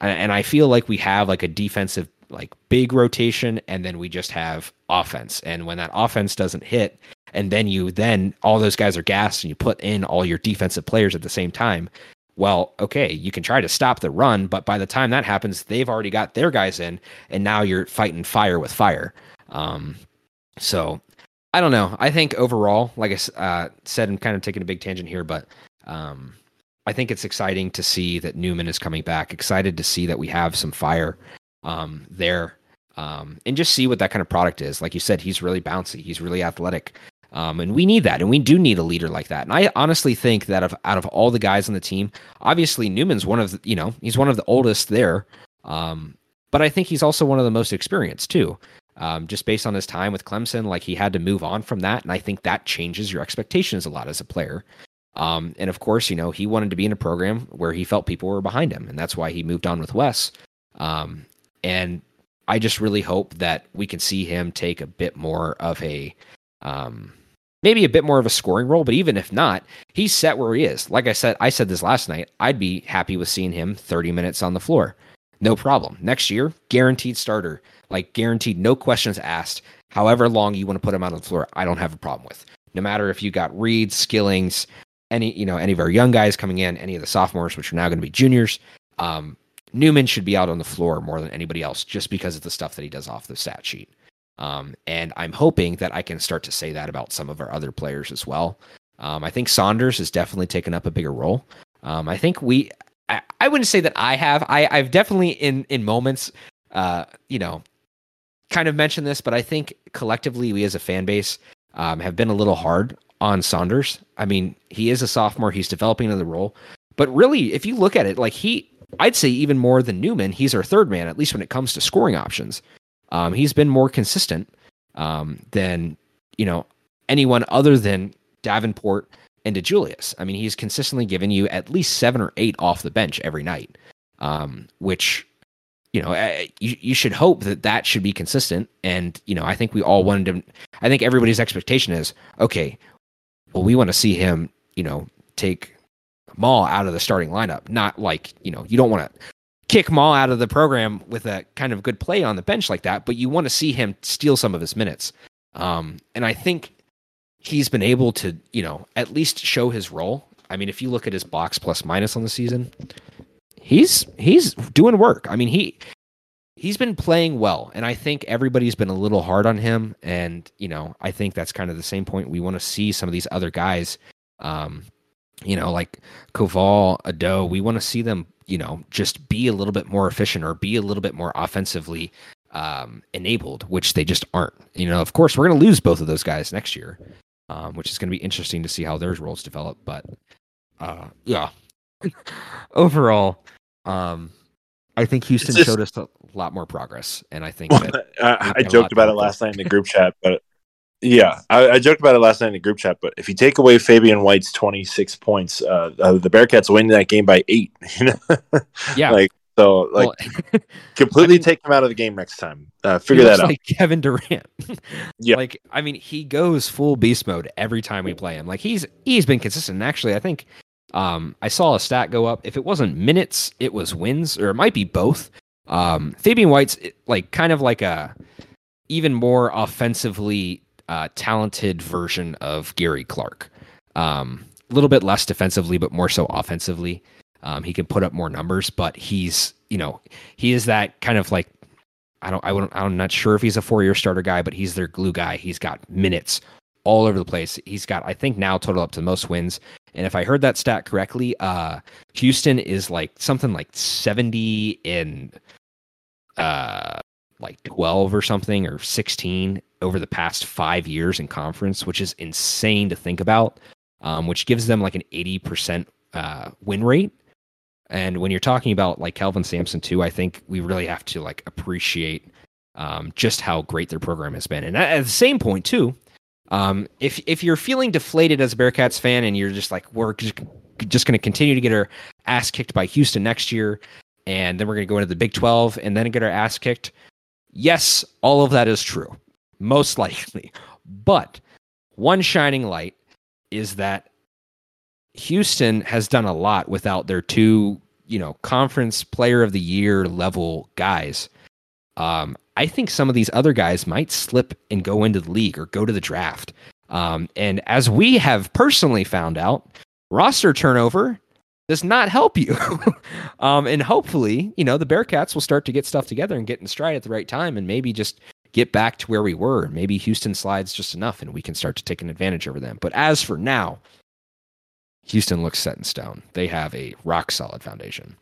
and I feel like we have like a defensive like big rotation and then we just have offense and when that offense doesn't hit and then you then all those guys are gassed and you put in all your defensive players at the same time well okay you can try to stop the run but by the time that happens they've already got their guys in and now you're fighting fire with fire um, so i don't know i think overall like i uh, said i'm kind of taking a big tangent here but um, i think it's exciting to see that newman is coming back excited to see that we have some fire um, there um, and just see what that kind of product is. Like you said, he's really bouncy, he's really athletic. Um, and we need that, and we do need a leader like that. And I honestly think that of, out of all the guys on the team, obviously Newman's one of the, you know he's one of the oldest there, um, but I think he's also one of the most experienced too. Um, just based on his time with Clemson, like he had to move on from that, and I think that changes your expectations a lot as a player. Um, and of course, you know he wanted to be in a program where he felt people were behind him, and that's why he moved on with Wes. Um, and I just really hope that we can see him take a bit more of a um, maybe a bit more of a scoring role, but even if not, he's set where he is. Like I said, I said this last night, I'd be happy with seeing him 30 minutes on the floor. No problem. Next year, guaranteed starter, like guaranteed, no questions asked. However long you want to put him out on the floor, I don't have a problem with. No matter if you got Reed, Skillings, any you know any of our young guys coming in, any of the sophomores, which are now going to be juniors. Um, Newman should be out on the floor more than anybody else just because of the stuff that he does off the stat sheet. Um, and I'm hoping that I can start to say that about some of our other players as well. Um, I think Saunders has definitely taken up a bigger role. Um, I think we, I, I, wouldn't say that I have. I, I've definitely in in moments, uh, you know, kind of mentioned this, but I think collectively we as a fan base um, have been a little hard on Saunders. I mean, he is a sophomore; he's developing into the role. But really, if you look at it, like he, I'd say even more than Newman, he's our third man, at least when it comes to scoring options. Um, he's been more consistent um, than you know anyone other than Davenport and DeJulius. I mean, he's consistently given you at least seven or eight off the bench every night, um, which you know eh, you, you should hope that that should be consistent. And you know, I think we all wanted him. I think everybody's expectation is okay. Well, we want to see him, you know, take Maul out of the starting lineup. Not like you know, you don't want to kick Maul out of the program with a kind of good play on the bench like that, but you want to see him steal some of his minutes. Um, and I think he's been able to, you know, at least show his role. I mean, if you look at his box plus minus on the season, he's he's doing work. I mean, he he's been playing well, and I think everybody's been a little hard on him. And you know, I think that's kind of the same point. We want to see some of these other guys, um, you know, like Koval, Ado. We want to see them, you know, just be a little bit more efficient or be a little bit more offensively um, enabled, which they just aren't. You know, of course, we're going to lose both of those guys next year um, which is going to be interesting to see how their roles develop. But uh, yeah, [LAUGHS] overall, um, I think Houston just, showed us a lot more progress, and I think well, [LAUGHS] I, I joked about it last night in the group chat, but yeah, I, I, joked about it last night in the group chat. But if you take away Fabian White's twenty six points, uh, uh, the Bearcats win that game by eight. [LAUGHS] You know, yeah, like so, like, well, [LAUGHS] completely I mean, take him out of the game next time. Uh, figure that out. Like Kevin Durant. [LAUGHS] yeah. Like, I mean, he goes full beast mode every time we play him. Like, he's he's been consistent. Actually, I think um, I saw a stat go up. If it wasn't minutes, it was wins, or it might be both. Um, Fabian White's like kind of like a even more offensively uh, talented version of Gary Clark. Um, a little bit less defensively, but more so offensively. Um, he can put up more numbers, but he's you know he is that kind of like I don't I wouldn't I'm not sure if he's a four year starter guy, but he's their glue guy. He's got minutes all over the place. He's got I think now total up to the most wins. And if I heard that stat correctly, uh, Houston is like something like seventy in uh like 12 or something or 16 over the past five years in conference, which is insane to think about, um, which gives them like an 80% uh, win rate. And when you're talking about like Kelvin Sampson too, I think we really have to like appreciate um, just how great their program has been. And at the same point too, um, if if you're feeling deflated as a Bearcats fan and you're just like we're just, just going to continue to get our ass kicked by Houston next year, and then we're going to go into the Big 12 and then get our ass kicked. Yes, all of that is true, most likely. But one shining light is that Houston has done a lot without their two you know, conference player of the year level guys. Um, I think some of these other guys might slip and go into the league or go to the draft. Um, and as we have personally found out, roster turnover does not help you. [LAUGHS] um, and hopefully, you know, the Bearcats will start to get stuff together and get in stride at the right time and maybe just get back to where we were. Maybe Houston slides just enough and we can start to take an advantage over them. But as for now, Houston looks set in stone. They have a rock solid foundation.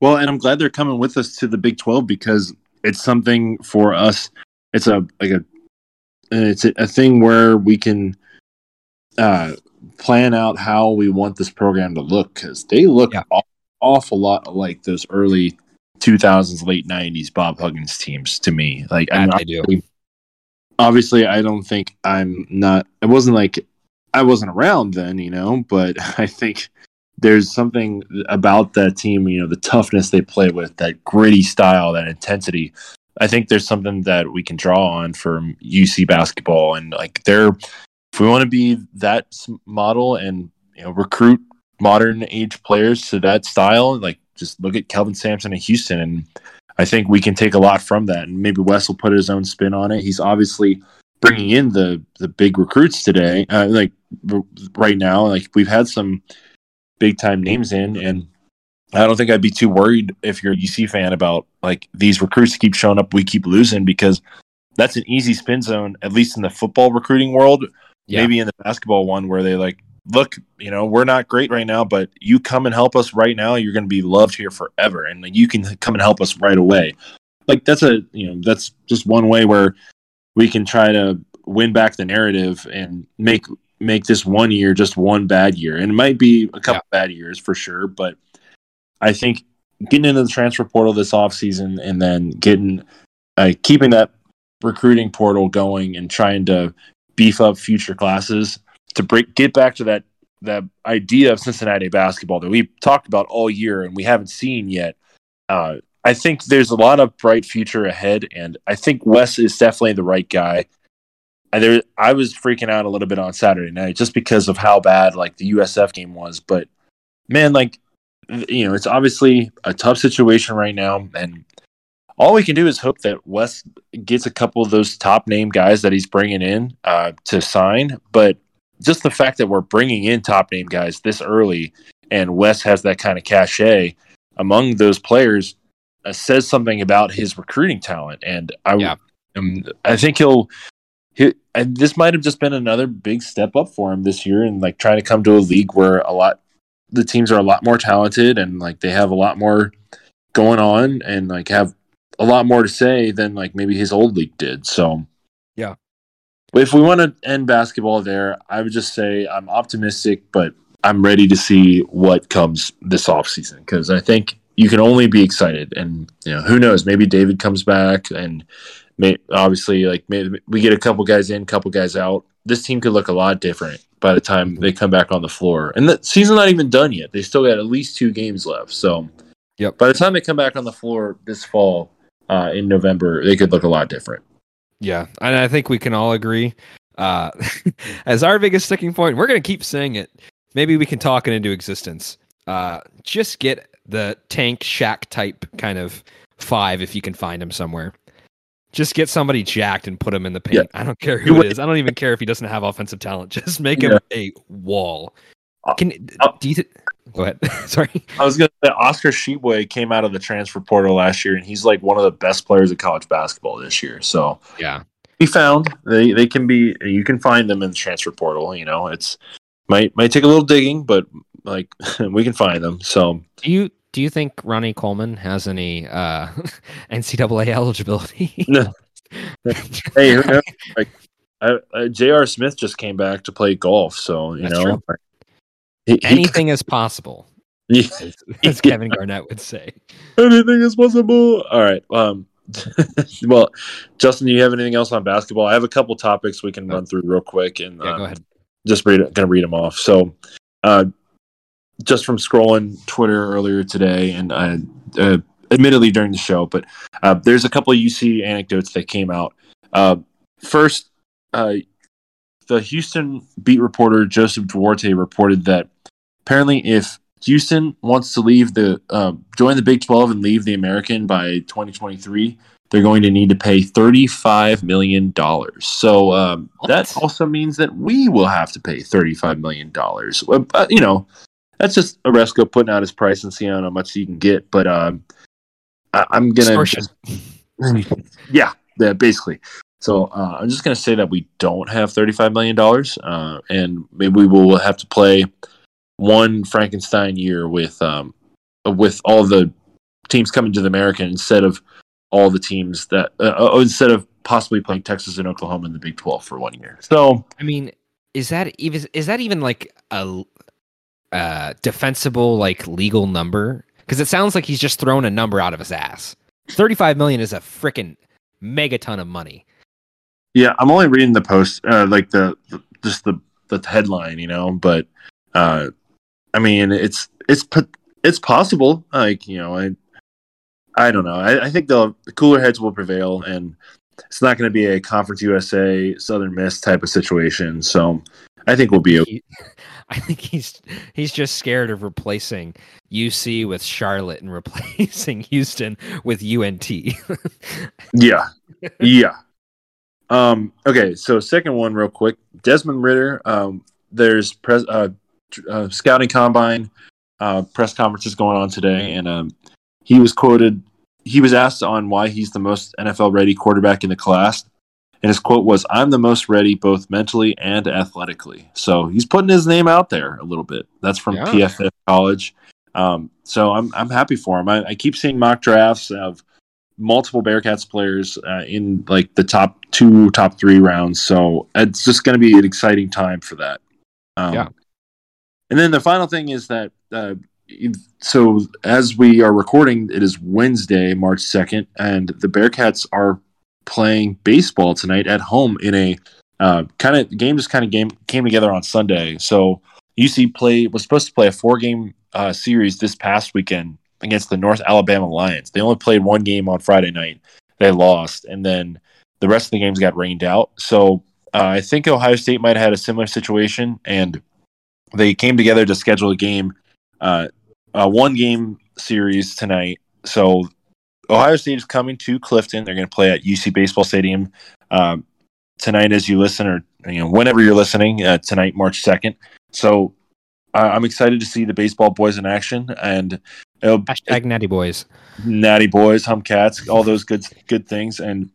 Well, and I'm glad they're coming with us to the Big 12 because it's something for us. It's a like a it's a, a thing where we can uh, plan out how we want this program to look because they look yeah. aw- awful lot like those early 2000s, late 90s Bob Huggins teams to me. Like, I mean, do. obviously, I don't think I'm not. It wasn't like I wasn't around then, you know, but [LAUGHS] I think there's something about that team, you know, the toughness they play with, that gritty style, that intensity. I think there's something that we can draw on from UC basketball, and like they're, if we want to be that model and you know recruit modern age players to that style, like just look at Kelvin Sampson in Houston, and I think we can take a lot from that. And maybe Wes will put his own spin on it. He's obviously bringing in the the big recruits today. Uh, like right now, like we've had some big time names in, and I don't think I'd be too worried if you're a UC fan about like these recruits keep showing up, we keep losing because that's an easy spin zone, at least in the football recruiting world. Yeah. Maybe in the basketball one where they like look, you know, we're not great right now, but you come and help us right now, you're going to be loved here forever, and like, you can come and help us right away. Like that's a you know that's just one way where we can try to win back the narrative and make make this one year just one bad year, and it might be a couple yeah. bad years for sure, but I think getting into the transfer portal this offseason and then getting uh, keeping that recruiting portal going and trying to beef up future classes to break get back to that that idea of Cincinnati basketball that we've talked about all year and we haven't seen yet. Uh, I think there's a lot of bright future ahead, and I think Wes is definitely the right guy. I, there, I was freaking out a little bit on Saturday night just because of how bad like the USF game was, but man, like you know, it's obviously a tough situation right now, and all we can do is hope that Wes gets a couple of those top name guys that he's bringing in uh, to sign. But just the fact that we're bringing in top name guys this early, and Wes has that kind of cachet among those players, uh, says something about his recruiting talent. And I, yeah. um, I think he'll. He, this might have just been another big step up for him this year, and like trying to come to a league where a lot the teams are a lot more talented and like they have a lot more going on and like have a lot more to say than like maybe his old league did. So. If we want to end basketball there, I would just say I'm optimistic, but I'm ready to see what comes this offseason because I think you can only be excited. And you know, who knows? Maybe David comes back, and may, obviously, like maybe we get a couple guys in, couple guys out. This team could look a lot different by the time they come back on the floor. And the season's not even done yet. They still got at least two games left. So, yep. By the time they come back on the floor this fall uh, in November, they could look a lot different. Yeah, and I think we can all agree. Uh, [LAUGHS] as our biggest sticking point, we're going to keep saying it. Maybe we can talk it into existence. Uh, just get the tank shack type kind of five if you can find him somewhere. Just get somebody jacked and put him in the paint. Yeah. I don't care who it is. I don't even care if he doesn't have offensive talent. [LAUGHS] Just make him yeah. a wall. Uh, Can uh, do you th- go ahead? [LAUGHS] Sorry, I was gonna say Oscar Tshiebwe came out of the transfer portal last year, and he's like one of the best players of college basketball this year. So yeah, he found they they can be. You can find them in the transfer portal. You know, it's might might take a little digging, but like [LAUGHS] we can find them. So do you do you think Ronnie Coleman has any uh, [LAUGHS] NCAA eligibility? no. hey, who knows? Like, J.R. Smith just came back to play golf, so you That's know, he, anything he, is possible. [LAUGHS] Yeah, as, as Kevin Garnett would say. Anything is possible. All right. Um. [LAUGHS] well, Justin, do you have anything else on basketball? I have a couple topics we can oh. run through real quick, and yeah, um, go ahead. Just read, gonna read them off. So, uh, just from scrolling Twitter earlier today, and I, uh, admittedly during the show, but uh, there's a couple of UC anecdotes that came out. Uh, first, uh, the Houston beat reporter Joseph Duarte reported that apparently, if Houston wants to leave the uh, join the Big 12 and leave the American by 2023, they're going to need to pay 35 million dollars. So um, that also means that we will have to pay 35 million dollars. Uh, you know, that's just Aresco putting out his price and seeing how much he can get. But um, I, am gonna, just, [LAUGHS] yeah, yeah, basically. So uh, I'm just gonna say that we don't have 35 million dollars, uh, and maybe we will have to play one Frankenstein year with um, with all the teams coming to the American instead of all the teams that uh, uh instead of possibly playing Texas and Oklahoma in the Big 12 for one year. So I mean, is that even is that even like a uh, defensible like legal number? Because it sounds like he's just thrown a number out of his ass. Thirty-five million is a freaking megaton of money. Yeah, I'm only reading the post, uh, like the, the, just the the headline, you know. But uh, I mean, it's it's it's possible. Like you know, I I don't know. I, I think the cooler heads will prevail, and it's not going to be a Conference USA Southern Miss type of situation. So I think we'll be. Okay. [LAUGHS] I think he's he's just scared of replacing UC with Charlotte and [LAUGHS] replacing Houston with UNT. [LAUGHS] yeah, yeah. Um, okay, so second one, real quick. Desmond Ridder. Um, there's pres- uh, uh, scouting combine uh, press conferences going on today, and um, he was quoted. He was asked on why he's the most NFL ready quarterback in the class, and his quote was, "I'm the most ready, both mentally and athletically." So he's putting his name out there a little bit. That's from Yeah. PFF College. Um, so I'm I'm happy for him. I, I keep seeing mock drafts of multiple Bearcats players uh, in like the top two, top three rounds. So it's just going to be an exciting time for that. Um, Yeah. And then the final thing is that uh, so as we are recording, it is Wednesday, March second, and the Bearcats are playing baseball tonight at home in a uh, kind of game. Just kind of game came together on Sunday. So UC play was supposed to play a four game uh, series this past weekend against the North Alabama Lions. They only played one game on Friday night. They lost, and then the rest of the games got rained out. So uh, I think Ohio State might have had a similar situation, and they came together to schedule a game, uh, a one game series tonight. So Ohio State is coming to Clifton. They're going to play at UC Baseball Stadium um, tonight, as you listen, or you know, whenever you're listening uh, tonight, March second. So I'm excited to see the baseball boys in action, and it'll, Hashtag Natty Boys. Natty Boys, Humcats, all those good good things. And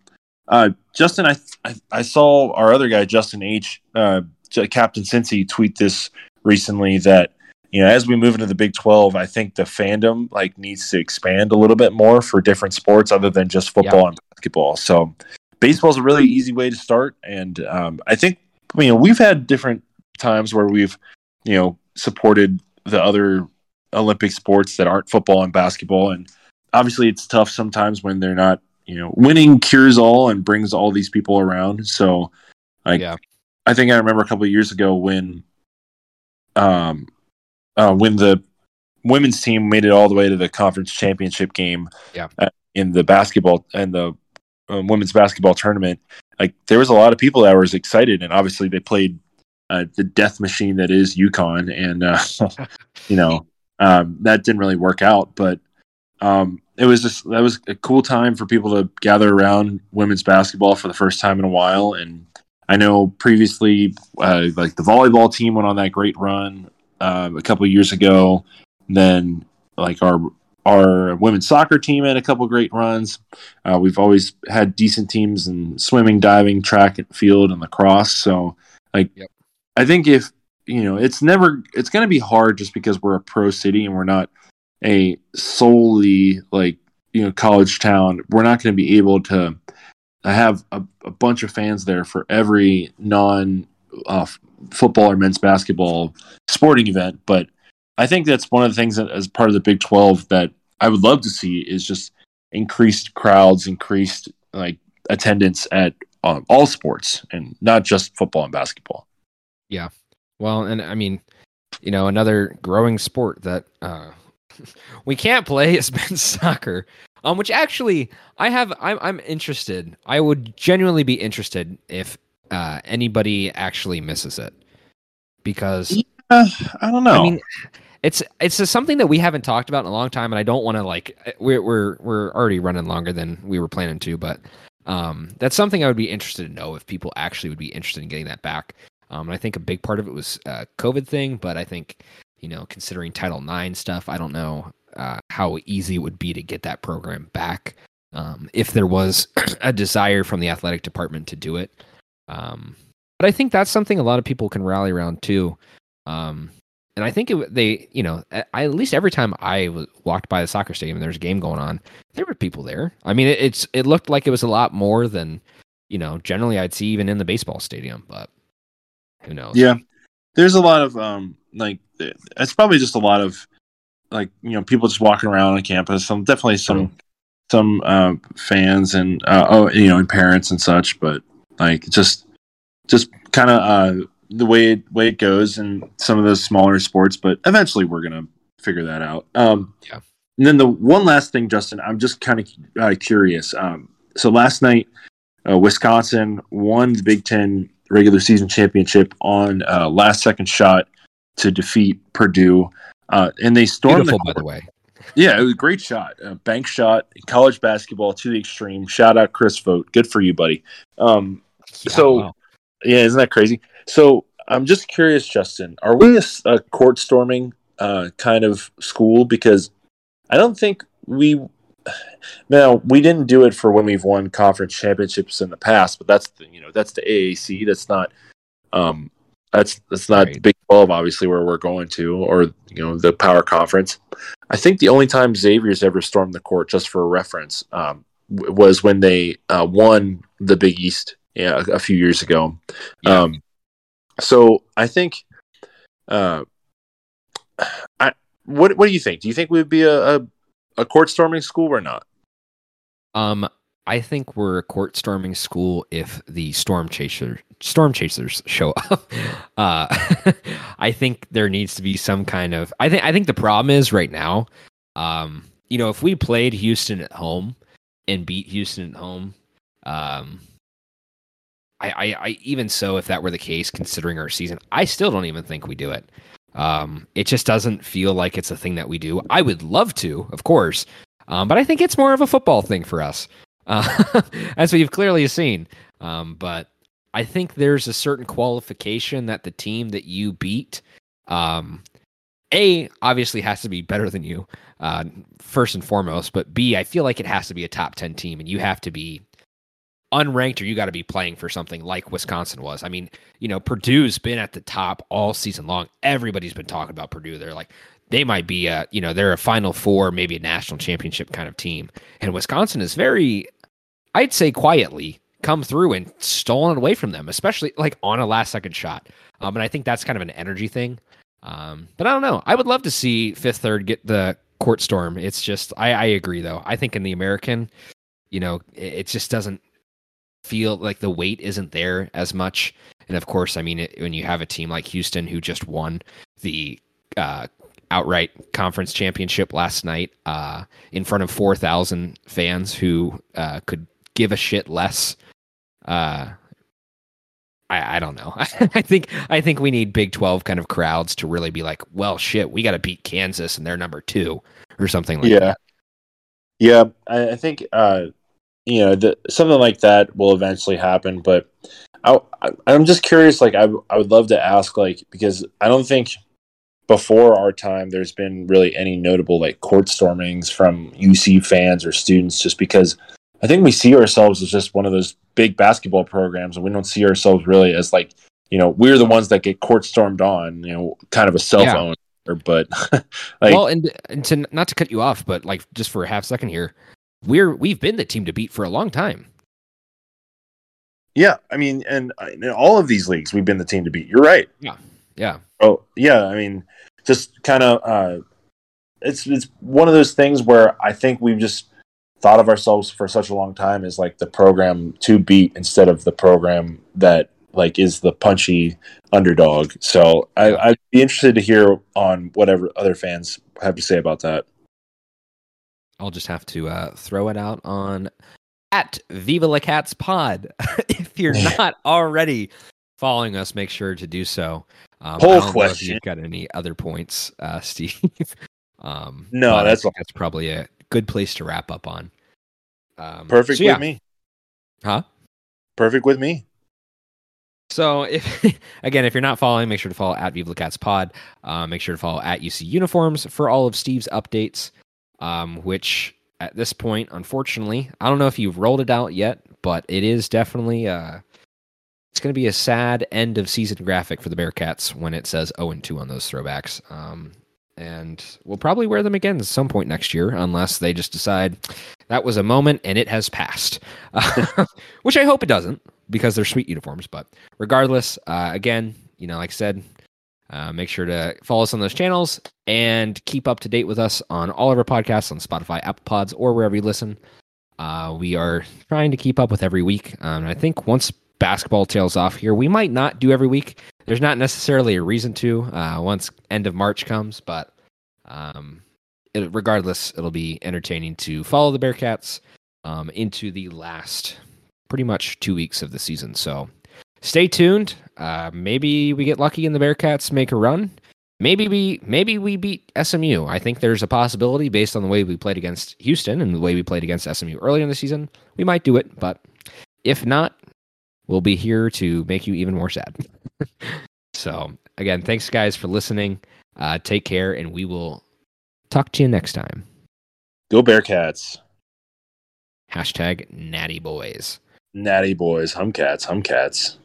uh, Justin, I, I I saw our other guy, Justin H, uh, Captain Cincy, tweet this recently that you know as we move into the Big Twelve, I think the fandom like needs to expand a little bit more for different sports other than just football and basketball. So baseball is a really easy way to start, and um, I think you know we've had different times where we've you know supported the other Olympic sports that aren't football and basketball. And obviously, it's tough sometimes when they're not, you know, winning cures all and brings all these people around. So, like, Yeah. I think I remember a couple of years ago when, um, uh, when the women's team made it all the way to the conference championship game, Yeah. uh, in the basketball and the um, women's basketball tournament. Like, there was a lot of people that were excited, and obviously, they played uh, the death machine that is UConn, and uh, [LAUGHS] you know um, that didn't really work out. But um, it was just that was a cool time for people to gather around women's basketball for the first time in a while. And I know previously, uh, like the volleyball team went on that great run um, a couple of years ago. Then, like our our women's soccer team had a couple great runs. Uh, we've always had decent teams in swimming, diving, track and field, and lacrosse. So, like, Yep. I think if you know, it's never it's going to be hard just because we're a pro city and we're not a solely like you know college town. We're not going to be able to have a, a bunch of fans there for every non uh, football or men's basketball sporting event, but I think that's one of the things that, as part of the Big Twelve, that I would love to see is just increased crowds, increased like attendance at um, all sports, and not just football and basketball. Well, and I mean, you know, another growing sport that uh, [LAUGHS] we can't play is men's [LAUGHS] soccer. Um, which actually, I have, I'm, I'm interested. I would genuinely be interested if uh, anybody actually misses it, because Uh, I don't know. I mean, it's it's just something that we haven't talked about in a long time, and I don't want to like eh, we're we're we're already running longer than we were planning to, but um, that's something I would be interested to know if people actually would be interested in getting that back. Um, and I think a big part of it was a COVID thing, but I think you know considering Title IX stuff, I don't know uh, how easy it would be to get that program back um, if there was [CLEARS THROAT] a desire from the athletic department to do it. Um, but I think that's something a lot of people can rally around too. Um, and I think it, they, you know, at least every time I w- walked by the soccer stadium and there's a game going on, there were people there. I mean, it, it's it looked like it was a lot more than, you know, generally I'd see even in the baseball stadium. But who knows? Yeah, there's a lot of um like it's probably just a lot of like you know people just walking around on campus. Some definitely some some uh, fans and uh, oh you know and parents and such, but like just just kind of uh, the way it, way it goes in some of those smaller sports. But eventually we're gonna figure that out. Um, Yeah. And then the one last thing, Justin, I'm just kind of uh, curious. Um, so last night, uh, Wisconsin won the Big Ten regular season championship on uh, last second shot to defeat Purdue, uh, and they stormed Beautiful, the by the way. Yeah, it was a great shot, a bank shot, college basketball to the extreme. Shout out Chris Vogt. good for you, buddy. Um, Yeah, So- wow. yeah, isn't that crazy? So I'm just curious, Justin, are we a court storming uh, kind of school? Because I don't think we now we didn't do it for when we've won conference championships in the past, but that's the, you know that's the AAC. That's not um, that's that's not Right. Big Twelve, obviously, where we're going to, or you know the Power Conference. I think the only time Xavier's ever stormed the court, just for reference, um, w- was when they uh, won the Big East yeah, a, a few years ago. Yeah. Um, so I think, uh, I what what do you think? Do you think we'd be a, a, a court storming school or not? Um, I think we're a court storming school if the storm chaser storm chasers show up. [LAUGHS] Uh, [LAUGHS] I think there needs to be some kind of. I think I think the problem is right now. Um, you know, if we played Houston at home and beat Houston at home, um, I, I, I even so, if that were the case, considering our season, I still don't even think we do it. Um, it just doesn't feel like it's a thing that we do. I would love to, of course, um, but I think it's more of a football thing for us, uh, [LAUGHS] as we've clearly seen. Um, but I think there's a certain qualification that the team that you beat, um, a obviously has to be better than you, uh, first and foremost. But B, I feel like it has to be a top ten team, and you have to be unranked or you got to be playing for something like Wisconsin was. I mean, you know, Purdue's been at the top all season long. Everybody's been talking about Purdue. They're like, they might be a, you know, they're a Final Four, maybe a national championship kind of team. And Wisconsin is very, I'd say, quietly come through and stolen away from them, especially like on a last second shot. Um, and I think that's kind of an energy thing. Um, but I don't know. I would love to see Fifth Third get the court storm. It's just, I, I agree though. I think in the American, you know, it, it just doesn't feel like the weight isn't there as much. And of course, I mean, it, when you have a team like Houston who just won the uh, outright conference championship last night uh, in front of 4,000 fans who uh, could give a shit less. Uh, I, I don't know. [LAUGHS] I think I think we need Big 12 kind of crowds to really be like, well, shit, we got to beat Kansas and they're number two or something like yeah. that. Yeah, I, I think uh, you know the, something like that will eventually happen. But I, I'm just curious. Like, I, I would love to ask, like, because I don't think before our time there's been really any notable like court stormings from UC fans or students, just because I think we see ourselves as just one of those big basketball programs, and we don't see ourselves really as like you know we're the ones that get court stormed on. You know, kind of a self own. But [LAUGHS] like, well, and and to not to cut you off, but like just for a half second here, we're we've been the team to beat for a long time. Yeah, I mean, and uh, in all of these leagues, we've been the team to beat. You're right. Yeah, yeah. Oh, yeah. I mean, just kind of, uh, it's it's one of those things where I think we've just thought of ourselves for such a long time as like the program to beat instead of the program that like is the punchy underdog. So I, I'd be interested to hear on whatever other fans have to say about that. I'll just have to uh, throw it out on at Viva La Cats Pod. [LAUGHS] if you're [LAUGHS] not already following us, make sure to do so. Um, Poll I don't know if question. you've got any other points, uh, [LAUGHS] Steve? um, No, that's that's probably a good place to wrap up on. Um, Perfect so yeah. with me. Huh? Perfect with me. So if again, if you're not following, make sure to follow at Viva La Cats Pod. Uh, make sure to follow at UC Uniforms for all of Steve's updates. Um, which at this point, unfortunately, I don't know if you've rolled it out yet, but it is definitely uh, it's going to be a sad end of season graphic for the Bearcats when it says 0 and 2 on those throwbacks. Um, and we'll probably wear them again at some point next year, unless they just decide that was a moment and it has passed. [LAUGHS] which I hope it doesn't because they're sweet uniforms. But regardless, uh, again, you know, like I said, uh, make sure to follow us on those channels and keep up to date with us on all of our podcasts on Spotify, Apple Pods, or wherever you listen. Uh, we are trying to keep up with every week. Um, I think once basketball tails off here, we might not do every week. There's not necessarily a reason to uh, once end of March comes, but um, it, regardless, it'll be entertaining to follow the Bearcats um, into the last pretty much two weeks of the season. So stay tuned. Uh, maybe we get lucky and the Bearcats make a run. Maybe we maybe we beat SMU. I think there's a possibility based on the way we played against Houston and the way we played against SMU earlier in the season. We might do it, but if not, we'll be here to make you even more sad. [LAUGHS] so again, thanks guys for listening. Uh, take care, and we will talk to you next time. Go Bearcats. Hashtag Natty Boys. Natty boys, humcats, humcats.